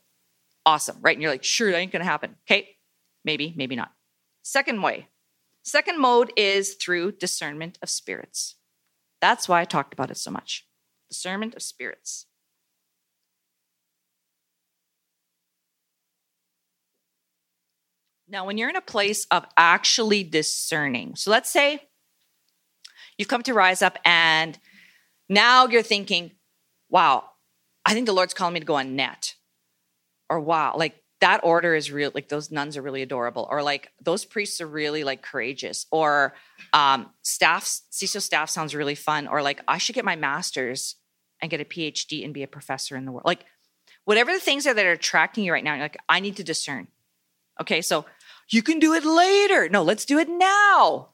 awesome, right? And you're like, sure, that ain't gonna happen. Okay, maybe, maybe not. Second way, second mode is through discernment of spirits. That's why I talked about it so much. Discernment of spirits. Now, when you're in a place of actually discerning, so let's say you've come to rise up and now you're thinking, wow, I think the Lord's calling me to go on net. Or wow, like that order is real, like those nuns are really adorable. Or like those priests are really like courageous. Or um, staff, CCO staff sounds really fun. Or like I should get my master's and get a PhD and be a professor in the world. Like whatever the things are that are attracting you right now, you're like I need to discern. Okay, so you can do it later. No, let's do it now.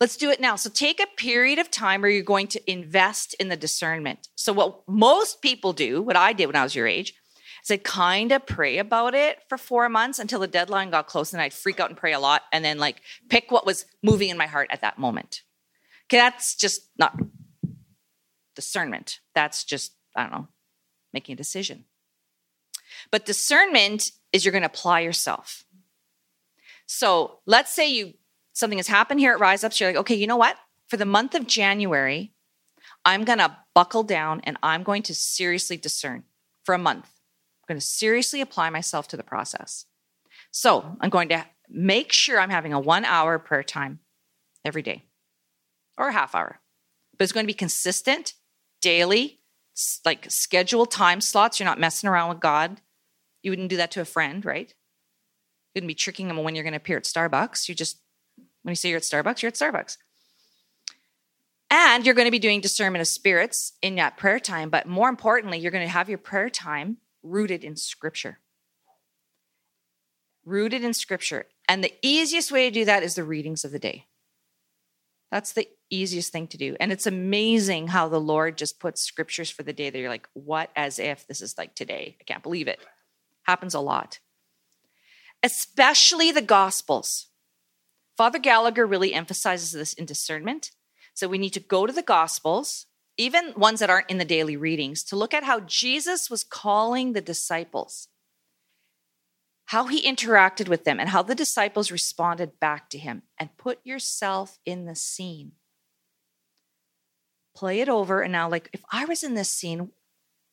Let's do it now. So take a period of time where you're going to invest in the discernment. So what most people do, what I did when I was your age, is I'd kind of pray about it for four months until the deadline got close and I'd freak out and pray a lot and then like pick what was moving in my heart at that moment. Okay, that's just not discernment. That's just, I don't know, making a decision. But discernment is you're going to apply yourself. So let's say you something has happened here at Rise Up. You're like, okay, you know what? For the month of January, I'm to buckle down and I'm going to seriously discern for a month. I'm going to seriously apply myself to the process. So I'm going to make sure I'm having a one hour prayer time every day or a half hour, but it's going to be consistent, daily, like scheduled time slots. You're not messing around with God. You wouldn't do that to a friend, right? You wouldn't be tricking them when you're going to appear at Starbucks. You just when you say you're at Starbucks, you're at Starbucks. And you're going to be doing discernment of spirits in that prayer time. But more importantly, you're going to have your prayer time rooted in scripture. Rooted in scripture. And the easiest way to do that is the readings of the day. That's the easiest thing to do. And it's amazing how the Lord just puts scriptures for the day that you're like, what as if this is like today? I can't believe it. Happens a lot. Especially the gospels. Father Gallagher really emphasizes this in discernment. So we need to go to the Gospels, even ones that aren't in the daily readings, to look at how Jesus was calling the disciples. how he interacted with them, and how the disciples responded back to him. And put yourself in the scene. Play it over. And now, like, if I was in this scene,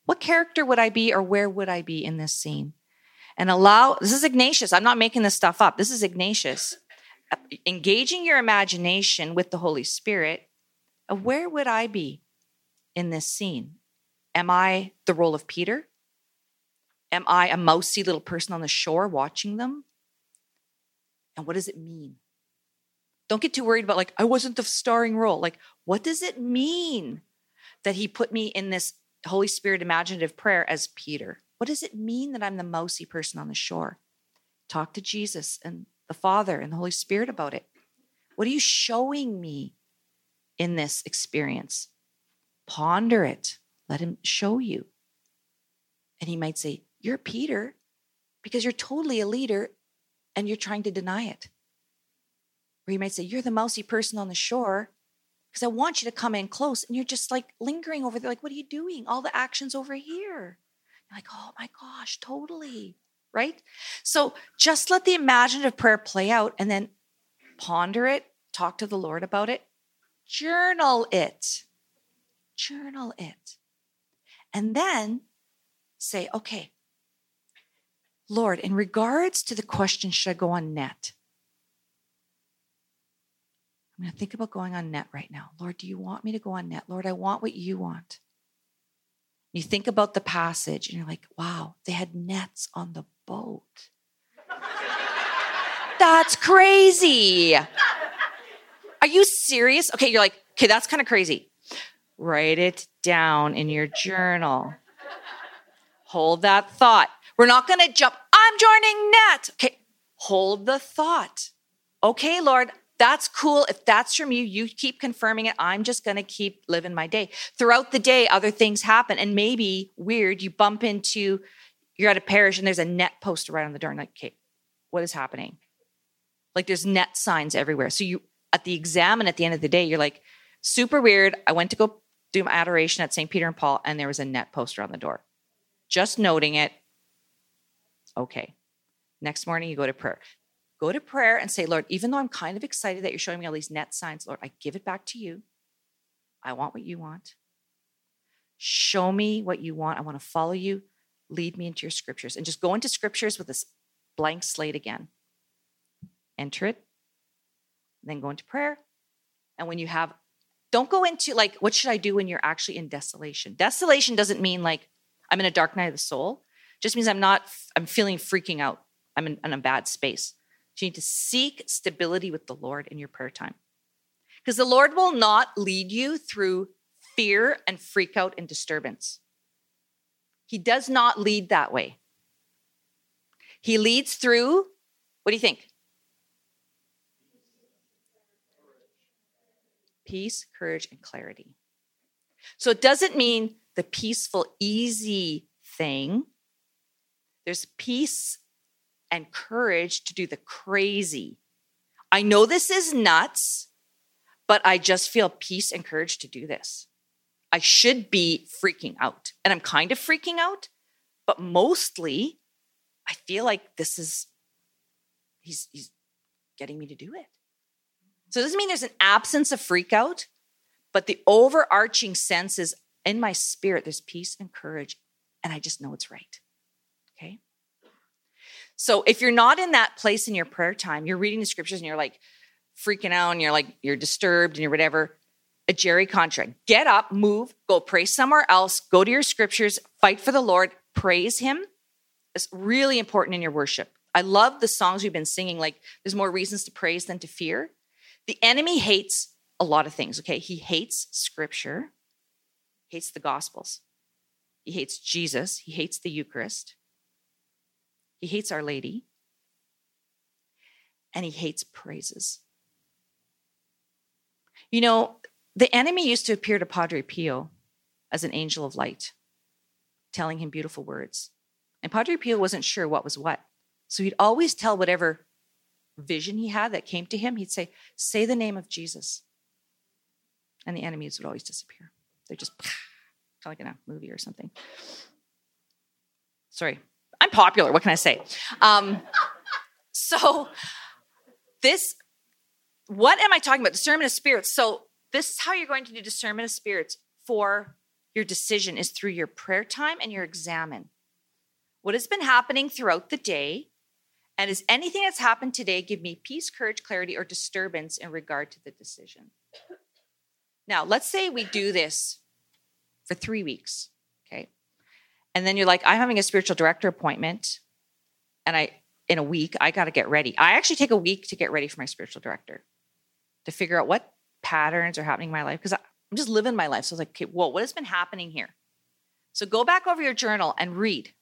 what character would I be or where would I be in this scene? And allow, this is Ignatius. I'm not making this stuff up. This is Ignatius. Engaging your imagination with the Holy Spirit, uh, where would I be in this scene? Am I the role of Peter? Am I a mousy little person on the shore watching them? And what does it mean? Don't get too worried about, like, I wasn't the starring role. Like, what does it mean that he put me in this Holy Spirit imaginative prayer as Peter? What does it mean that I'm the mousy person on the shore? Talk to Jesus and the Father and the Holy Spirit about it. What are you showing me in this experience? Ponder it. Let him show you. And he might say, You're Peter because you're totally a leader and you're trying to deny it. Or you might say, You're the mousy person on the shore because I want you to come in close and you're just like lingering over there. Like, what are you doing? All the action's over here. Like, Oh my gosh, totally. Right? So just let the imaginative prayer play out and then ponder it, talk to the Lord about it, journal it. Journal it. And then say, okay, Lord, in regards to the question, should I go on net? I'm going to think about going on net right now. Lord, do you want me to go on net? Lord, I want what you want. You think about the passage and you're like, wow, they had nets on the boat. that's crazy. Are you serious? Okay, you're like, okay, that's kind of crazy. Write it down in your journal. Hold that thought. We're not going to jump. I'm joining net. Okay, hold the thought. Okay, Lord, that's cool. If that's from you, you keep confirming it. I'm just going to keep living my day. Throughout the day, other things happen. And maybe weird, you bump into, you're at a parish and there's a net poster right on the door. And like, okay, what is happening? Like there's net signs everywhere. So you, at the exam and at the end of the day, you're like, super weird. I went to go do my adoration at St. Peter and Paul, and there was a net poster on the door. Just noting it. Okay. Next morning, you go to prayer. Go to prayer and say, Lord, even though I'm kind of excited that you're showing me all these net signs, Lord, I give it back to you. I want what you want. Show me what you want. I want to follow you. Lead me into your scriptures. And just go into scriptures with this blank slate again. Enter it, then go into prayer. And when you have don't go into like, what should I do when you're actually in desolation? Desolation doesn't mean like I'm in a dark night of the soul. It just means I'm not, I'm feeling freaking out. I'm in, in a bad space. You need to seek stability with the Lord in your prayer time. Because the Lord will not lead you through fear and freak out and disturbance. He does not lead that way. He leads through, what do you think? peace, courage, and clarity. So it doesn't mean the peaceful, easy thing. There's peace and courage to do the crazy. I know this is nuts, but I just feel peace and courage to do this. I should be freaking out. And I'm kind of freaking out, but mostly I feel like this is, he's, he's getting me to do it. So it doesn't mean there's an absence of freak out, but the overarching sense is in my spirit, there's peace and courage, and I just know it's right. Okay? So if you're not in that place in your prayer time, you're reading the scriptures and you're like freaking out and you're like, you're disturbed and you're whatever, agere contra. Get up, move, go pray somewhere else, go to your scriptures, fight for the Lord, praise Him. It's really important in your worship. I love the songs we've been singing. Like, there's more reasons to praise than to fear. The enemy hates a lot of things, okay? He hates scripture, hates the gospels. He hates Jesus, he hates the Eucharist. He hates Our Lady. And he hates praises. You know, the enemy used to appear to Padre Pio as an angel of light, telling him beautiful words. And Padre Pio wasn't sure what was what. So he'd always tell whatever vision he had that came to him, he'd say, Say the name of Jesus. And the enemies would always disappear. They're just kind of like in a movie or something. Sorry. I'm popular. What can I say? Um, so, this, what am I talking about? Discernment of spirits. So, this is how you're going to do discernment of spirits for your decision is through your prayer time and your examen. What has been happening throughout the day? And is anything that's happened today give me peace, courage, clarity, or disturbance in regard to the decision? Now, let's say we do this for three weeks? And then you're like, I'm having a spiritual director appointment, and I, in a week, I got to get ready. I actually take a week to get ready for my spiritual director to figure out what patterns are happening in my life because I'm just living my life. So I was like, okay, whoa, what has been happening here? So go back over your journal and read.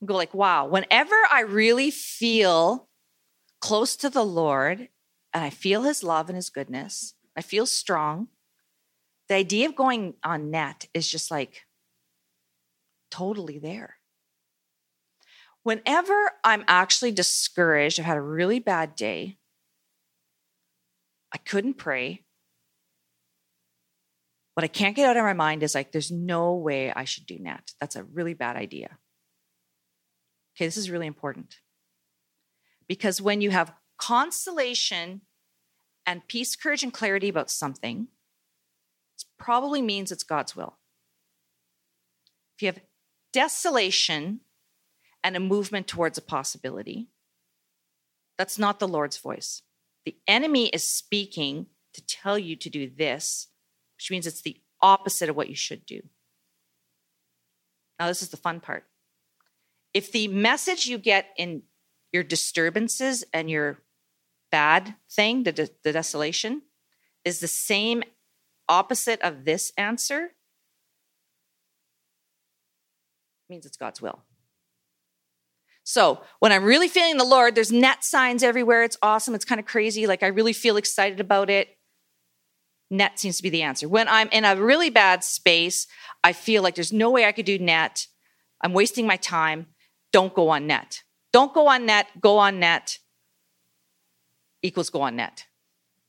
And go like, wow, whenever I really feel close to the Lord and I feel his love and his goodness, I feel strong. The idea of going on net is just like totally there. Whenever I'm actually discouraged, I've had a really bad day, I couldn't pray. What I can't get out of my mind is like, there's no way I should do that. That's a really bad idea. Okay, this is really important. Because when you have consolation and peace, courage, and clarity about something, it probably means it's God's will. If you have desolation and a movement towards a possibility, that's not the Lord's voice. The enemy is speaking to tell you to do this, which means it's the opposite of what you should do. Now, this is the fun part. If the message you get in your disturbances and your bad thing, the, de- the desolation, is the same opposite of this answer, means it's God's will. So when I'm really feeling the Lord, there's net signs everywhere. It's awesome. It's kind of crazy. Like I really feel excited about it. Net seems to be the answer. When I'm in a really bad space, I feel like there's no way I could do net. I'm wasting my time. Don't go on net. Don't go on net. Go on net equals go on net.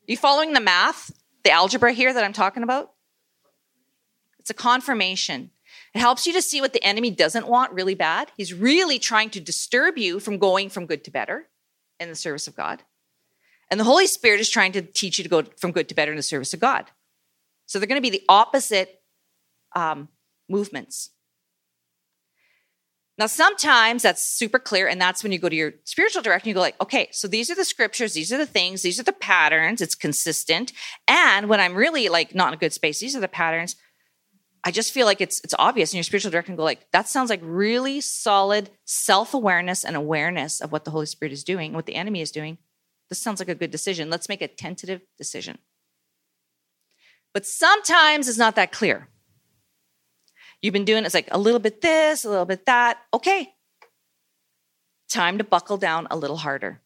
Are you following the math, the algebra here that I'm talking about? It's a confirmation. It helps you to see what the enemy doesn't want really bad. He's really trying to disturb you from going from good to better in the service of God. And the Holy Spirit is trying to teach you to go from good to better in the service of God. So they're going to be the opposite um, movements. Now, sometimes that's super clear, and that's when you go to your spiritual director and you go like, okay, so these are the scriptures, these are the things, these are the patterns, it's consistent. And when I'm really like not in a good space, these are the patterns. I just feel like it's it's obvious, and your spiritual director can go like, that sounds like really solid self-awareness and awareness of what the Holy Spirit is doing, what the enemy is doing. This sounds like a good decision. Let's make a tentative decision. But sometimes it's not that clear. You've been doing it's like a little bit this, a little bit that. Okay. Time to buckle down a little harder.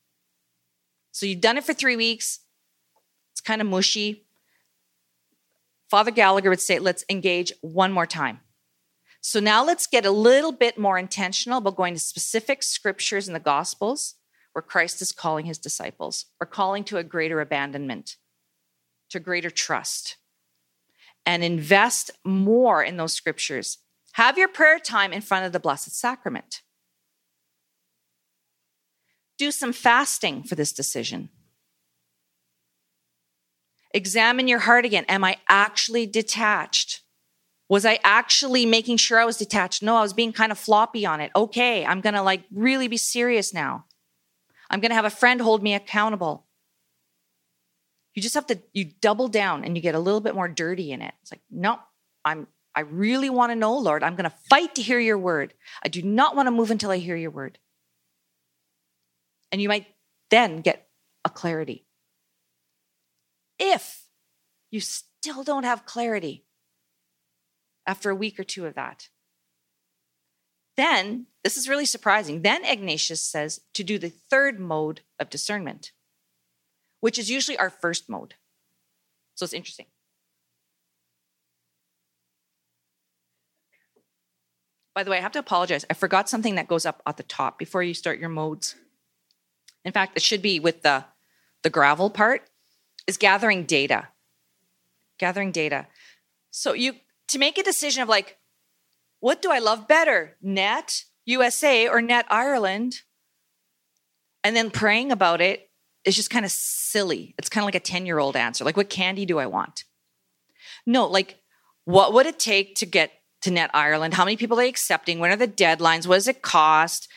So you've done it for three weeks. It's kind of mushy. Father Gallagher would say, let's engage one more time. So now let's get a little bit more intentional about going to specific scriptures in the Gospels where Christ is calling his disciples or calling to a greater abandonment, to greater trust and invest more in those scriptures. Have your prayer time in front of the Blessed Sacrament. Do some fasting for this decision. Examine your heart again. Am I actually detached? Was I actually making sure I was detached? No, I was being kind of floppy on it. Okay, I'm going to like really be serious now. I'm going to have a friend hold me accountable. You just have to you double down and you get a little bit more dirty in it. It's like, no, I'm I really want to know, Lord. I'm going to fight to hear your word. I do not want to move until I hear your word. And you might then get a clarity. If you still don't have clarity after a week or two of that, then this is really surprising. Then Ignatius says to do the third mode of discernment which is usually our first mode. So it's interesting. By the way, I have to apologize. I forgot something that goes up at the top before you start your modes. In fact, it should be with the, the gravel part, is gathering data. Gathering data. So you to make a decision of like, what do I love better, net USA or Net Ireland and then praying about it is just kind of silly. It's kind of like a 10 year old answer. Like, what candy do I want? No, like, what would it take to get to Net Ireland? How many people are they accepting? When are the deadlines? What does it cost?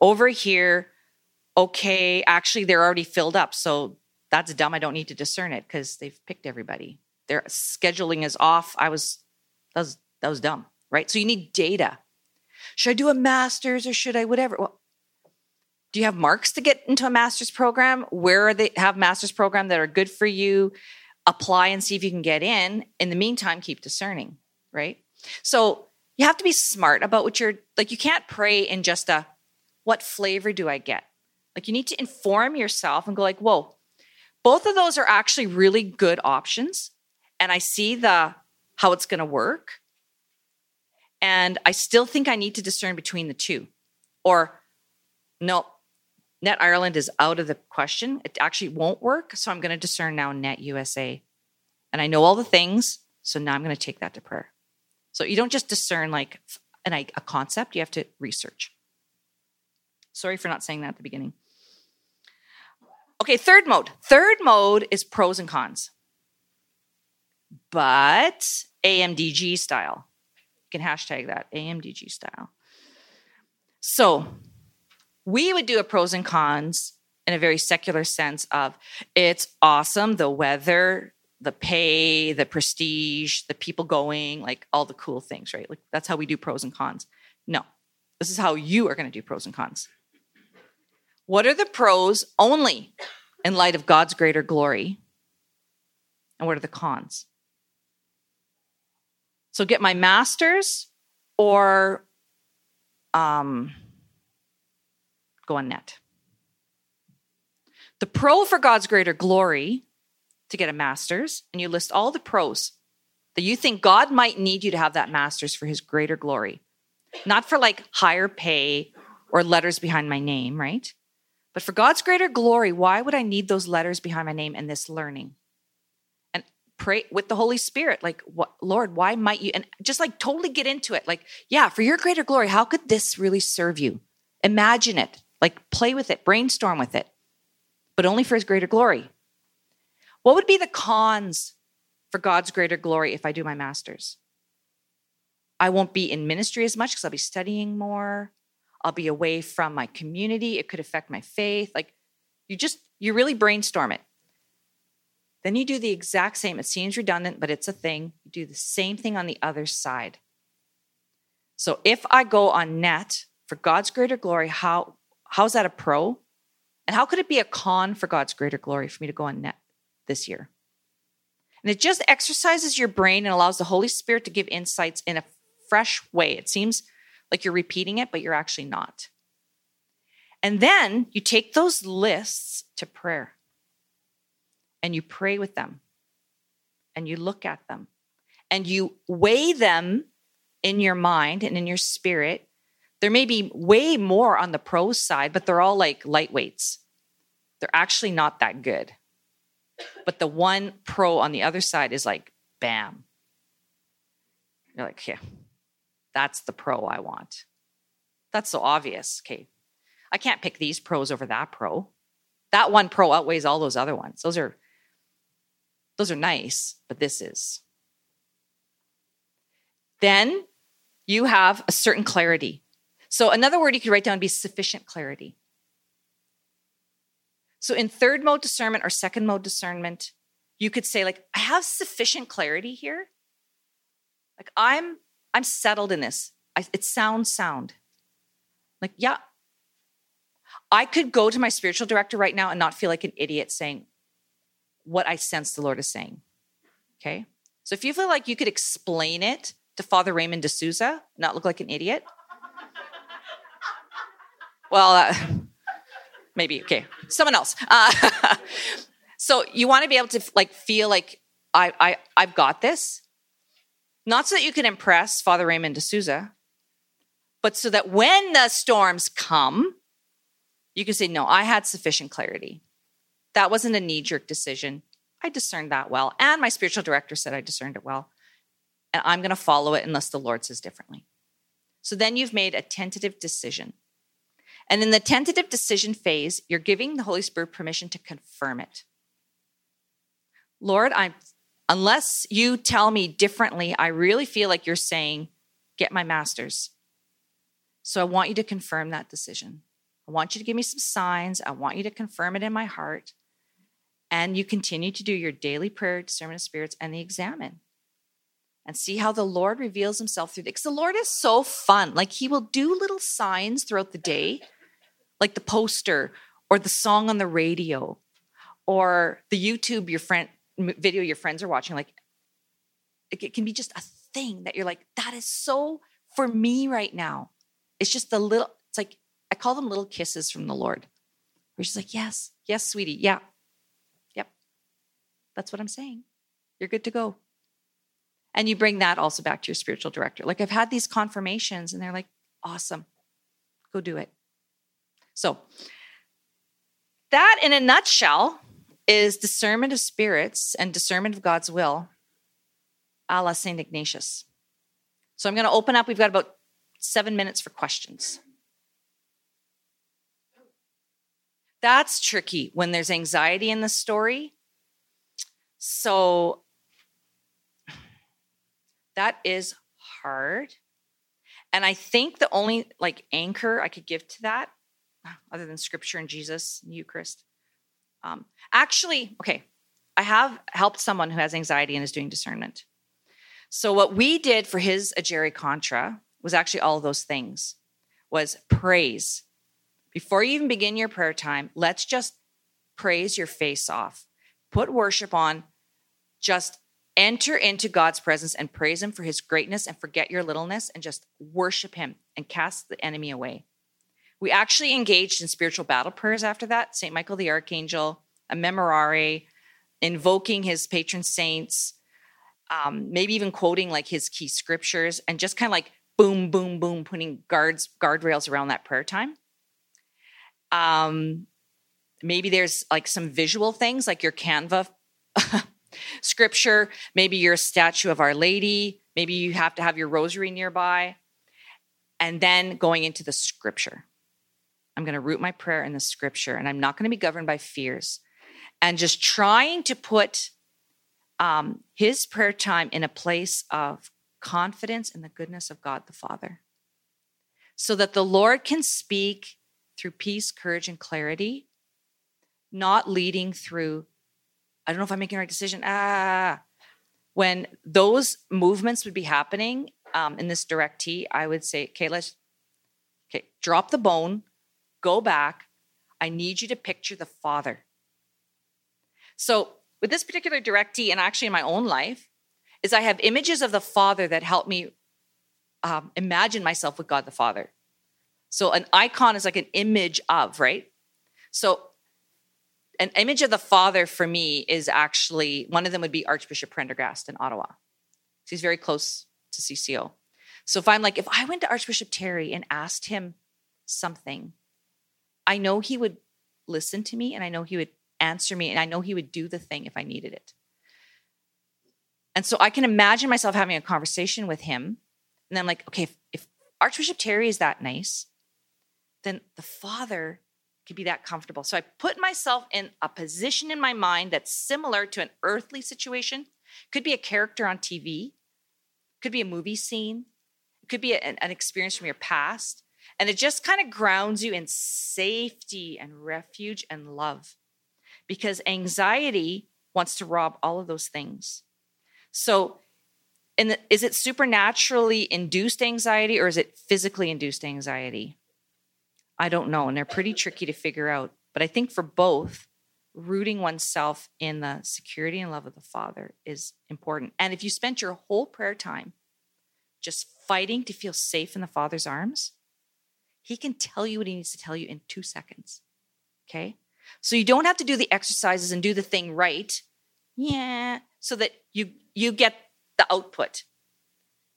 Over here, okay, actually, they're already filled up. So that's dumb. I don't need to discern it because they've picked everybody. Their scheduling is off. I was, that was, that was dumb, right? So you need data. Should I do a master's or should I whatever? Well, do you have marks to get into a master's program? Where they have master's program that are good for you? Apply and see if you can get in. In the meantime, keep discerning, right? So you have to be smart about what you're like. You can't pray in just a what flavor do I get? Like you need to inform yourself and go like, whoa, both of those are actually really good options. And I see the how it's going to work. And I still think I need to discern between the two. Or no, Net Ireland is out of the question. It actually won't work. So I'm going to discern now Net USA. And I know all the things. So now I'm going to take that to prayer. So you don't just discern like an, a concept, you have to research. Sorry for not saying that at the beginning. Okay, third mode. Third mode is pros and cons, but AMDG style. You can hashtag that AMDG style. So we would do a pros and cons in a very secular sense of it's awesome, the weather, the pay, the prestige, the people going, like all the cool things, right? Like that's how we do pros and cons. No, this is how you are going to do pros and cons. What are the pros only in light of God's greater glory? And what are the cons? So get my master's or um, go on net. The pro for God's greater glory to get a master's, and you list all the pros that you think God might need you to have that master's for his greater glory. Not for like higher pay or letters behind my name, right? But for God's greater glory, why would I need those letters behind my name and this learning? And pray with the Holy Spirit, like, what, Lord, why might you? And just like totally get into it. Like, yeah, for your greater glory, how could this really serve you? Imagine it. Like play with it, brainstorm with it, but only for his greater glory. What would be the cons for God's greater glory if I do my master's? I won't be in ministry as much because I'll be studying more. I'll be away from my community. It could affect my faith. Like you just, you really brainstorm it. Then you do the exact same. It seems redundant, but it's a thing. You do the same thing on the other side. So if I go on net for God's greater glory, how how's that a pro? And how could it be a con for God's greater glory for me to go on net this year? And it just exercises your brain and allows the Holy Spirit to give insights in a fresh way. It seems like you're repeating it, but you're actually not. And then you take those lists to prayer and you pray with them and you look at them and you weigh them in your mind and in your spirit there may be way more on the pro side, but they're all like lightweights. They're actually not that good. But the one pro on the other side is like, bam. You're like, yeah, that's the pro I want. That's so obvious. Okay. I can't pick these pros over that pro. That one pro outweighs all those other ones. Those are those are nice, but this is. Then you have a certain clarity. So another word you could write down would be sufficient clarity. So in third mode discernment or second mode discernment, you could say like I have sufficient clarity here. Like I'm I'm settled in this. I, it sounds sound. Like yeah. I could go to my spiritual director right now and not feel like an idiot saying what I sense the Lord is saying. Okay? So if you feel like you could explain it to Father Raymond de Souza, not look like an idiot, well, uh, maybe okay. Someone else. Uh, so you want to be able to like feel like I, I I've got this, not so that you can impress Father Raymond de Souza, but so that when the storms come, you can say, "No, I had sufficient clarity. That wasn't a knee jerk decision. I discerned that well, and my spiritual director said I discerned it well, and I'm going to follow it unless the Lord says differently." So then you've made a tentative decision. And in the tentative decision phase, you're giving the Holy Spirit permission to confirm it. Lord, I'm unless you tell me differently, I really feel like you're saying, get my master's. So I want you to confirm that decision. I want you to give me some signs. I want you to confirm it in my heart. And you continue to do your daily prayer, discernment of spirits, and the examen. And see how the Lord reveals himself through the Because the Lord is so fun. Like he will do little signs throughout the day, like the poster or the song on the radio or the YouTube your friend video your friends are watching. Like it can be just a thing that you're like, that is so for me right now. It's just the little, it's like, I call them little kisses from the Lord. Where she's like, yes, yes, sweetie. Yeah. Yep. That's what I'm saying. You're good to go. And you bring that also back to your spiritual director. Like I've had these confirmations and they're like, awesome. Go do it. So that in a nutshell is discernment of spirits and discernment of God's will a la St. Ignatius. So I'm going to open up. We've got about seven minutes for questions. That's tricky when there's anxiety in the story. So that is hard. And I think the only like anchor I could give to that, other than scripture and Jesus and Eucharist, um, actually, okay, I have helped someone who has anxiety and is doing discernment. So what we did for his Agere Contra was actually all those things was praise. Before you even begin your prayer time, let's just praise your face off. Put worship on. Just enter into God's presence and praise him for his greatness and forget your littleness and just worship him and cast the enemy away. We actually engaged in spiritual battle prayers after that. St. Michael the Archangel, a memorare, invoking his patron saints, um, maybe even quoting like his key scriptures and just kind of like boom, boom, boom, putting guards, guardrails around that prayer time. Um, maybe there's like some visual things like your Canva scripture, maybe your statue of Our Lady, maybe you have to have your rosary nearby, and then going into the scripture. I'm going to root my prayer in the scripture and I'm not going to be governed by fears. And just trying to put um, his prayer time in a place of confidence in the goodness of God the Father so that the Lord can speak through peace, courage, and clarity, not leading through, I don't know if I'm making the right decision. Ah, when those movements would be happening um, in this direct I would say, okay, let's okay, drop the bone, go back. I need you to picture the Father. So, with this particular directee, and actually in my own life, is I have images of the Father that help me um, imagine myself with God the Father. So, an icon is like an image of, right? So, an image of the Father for me is actually one of them would be Archbishop Prendergast in Ottawa. He's very close to CCO. So, if I'm like, if I went to Archbishop Terry and asked him something, I know he would listen to me and I know he would answer me and I know he would do the thing if I needed it. And so I can imagine myself having a conversation with him. And I'm like, okay, if, if Archbishop Terry is that nice, then the father could be that comfortable. So I put myself in a position in my mind that's similar to an earthly situation. Could be a character on TV, could be a movie scene, could be an, an experience from your past. And it just kind of grounds you in safety and refuge and love because anxiety wants to rob all of those things. So, the, is it supernaturally induced anxiety or is it physically induced anxiety? I don't know. And they're pretty tricky to figure out. But I think for both, rooting oneself in the security and love of the Father is important. And if you spent your whole prayer time just fighting to feel safe in the Father's arms, he can tell you what he needs to tell you in two seconds. Okay. So you don't have to do the exercises and do the thing right. Yeah. So that you you get the output.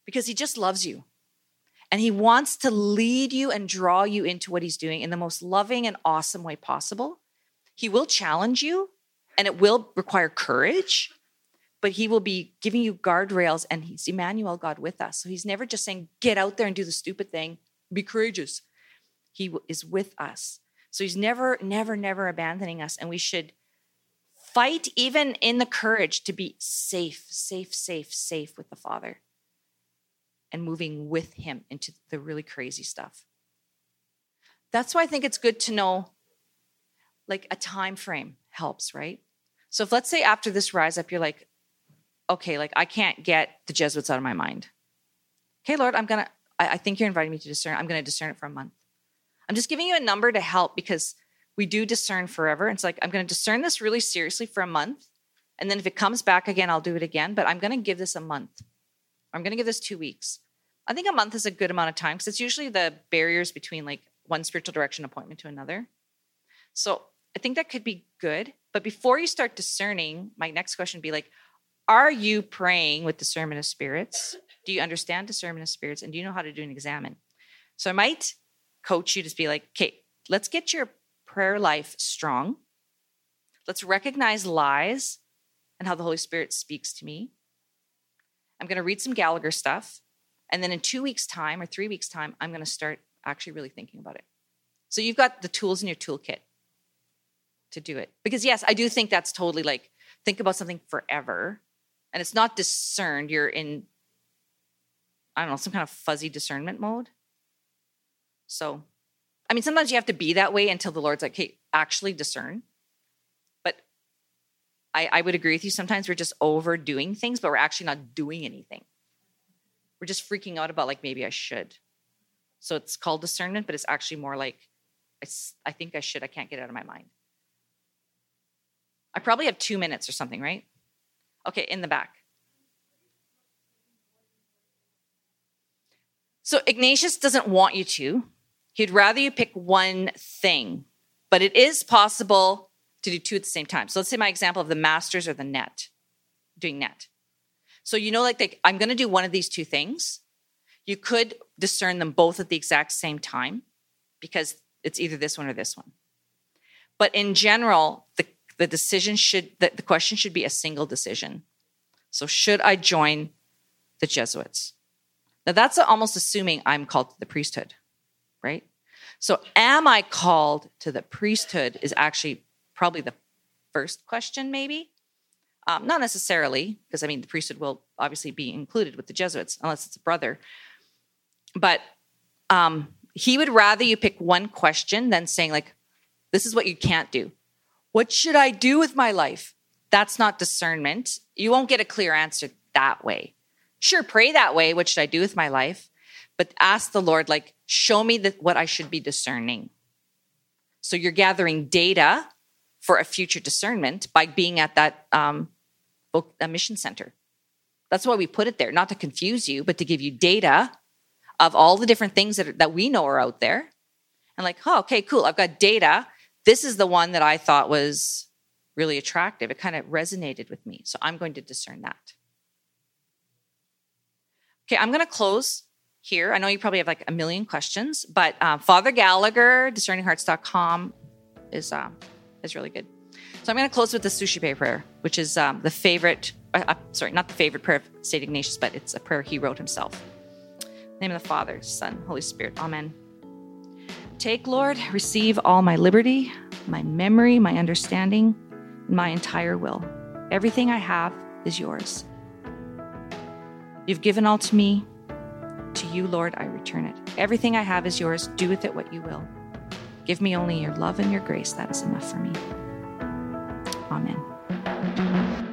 Because he just loves you. And he wants to lead you and draw you into what he's doing in the most loving and awesome way possible. He will challenge you and it will require courage, but he will be giving you guardrails and he's Emmanuel, God with us. So he's never just saying, get out there and do the stupid thing, be courageous. He is with us. So he's never, never, never abandoning us. And we should fight, even in the courage, to be safe, safe, safe, safe with the Father and moving with him into the really crazy stuff. That's why I think it's good to know like a time frame helps, right? So if let's say after this rise up, you're like, okay, like I can't get the Jesuits out of my mind. Okay, Lord, I'm gonna, I, I think you're inviting me to discern. I'm gonna discern it for a month. I'm just giving you a number to help because we do discern forever. And it's like, I'm gonna discern this really seriously for a month. And then if it comes back again, I'll do it again. But I'm gonna give this a month. I'm gonna give this two weeks. I think a month is a good amount of time because it's usually the barriers between like one spiritual direction appointment to another. So I think that could be good. But before you start discerning, my next question would be like, are you praying with discernment of spirits? Do you understand discernment of spirits? And do you know how to do an examen? So I might coach you to be like, okay, let's get your prayer life strong. Let's recognize lies and how the Holy Spirit speaks to me. I'm going to read some Gallagher stuff. And then in two weeks' time or three weeks' time, I'm going to start actually really thinking about it. So you've got the tools in your toolkit to do it. Because, yes, I do think that's totally like think about something forever and it's not discerned, you're in, I don't know, some kind of fuzzy discernment mode. So, I mean, sometimes you have to be that way until the Lord's like, hey, actually discern. But I, I would agree with you. Sometimes we're just overdoing things, but we're actually not doing anything. We're just freaking out about, like, maybe I should. So it's called discernment, but it's actually more like, I think I should. I can't get out of my mind. I probably have two minutes or something, right? Okay, in the back. So Ignatius doesn't want you to. He'd rather you pick one thing, but it is possible to do two at the same time. So let's say my example of the masters or the net, doing net. So you know, like, I'm going to do one of these two things. You could discern them both at the exact same time because it's either this one or this one. But in general, the the decision should the, the question should be a single decision so should i join the jesuits now that's almost assuming i'm called to the priesthood right so am i called to the priesthood is actually probably the first question maybe um, not necessarily because i mean the priesthood will obviously be included with the jesuits unless it's a brother but um, he would rather you pick one question than saying like this is what you can't do what should I do with my life? That's not discernment. You won't get a clear answer that way. Sure, pray that way. What should I do with my life? But ask the Lord, like, show me the, what I should be discerning. So you're gathering data for a future discernment by being at that um, mission center. That's why we put it there, not to confuse you, but to give you data of all the different things that, are, that we know are out there. And like, oh, okay, cool. I've got data this is the one that I thought was really attractive. It kind of resonated with me. So I'm going to discern that. Okay, I'm going to close here. I know you probably have like a million questions, but uh, Father Gallagher, discerninghearts.com is uh, is really good. So I'm going to close with the Suscipe prayer, which is um, the favorite, uh, uh, sorry, not the favorite prayer of St. Ignatius, but it's a prayer he wrote himself. name of the Father, Son, Holy Spirit. Amen. Take, Lord, receive all my liberty, my memory, my understanding, my entire will. Everything I have is yours. You've given all to me. To you, Lord, I return it. Everything I have is yours. Do with it what you will. Give me only your love and your grace. That is enough for me. Amen.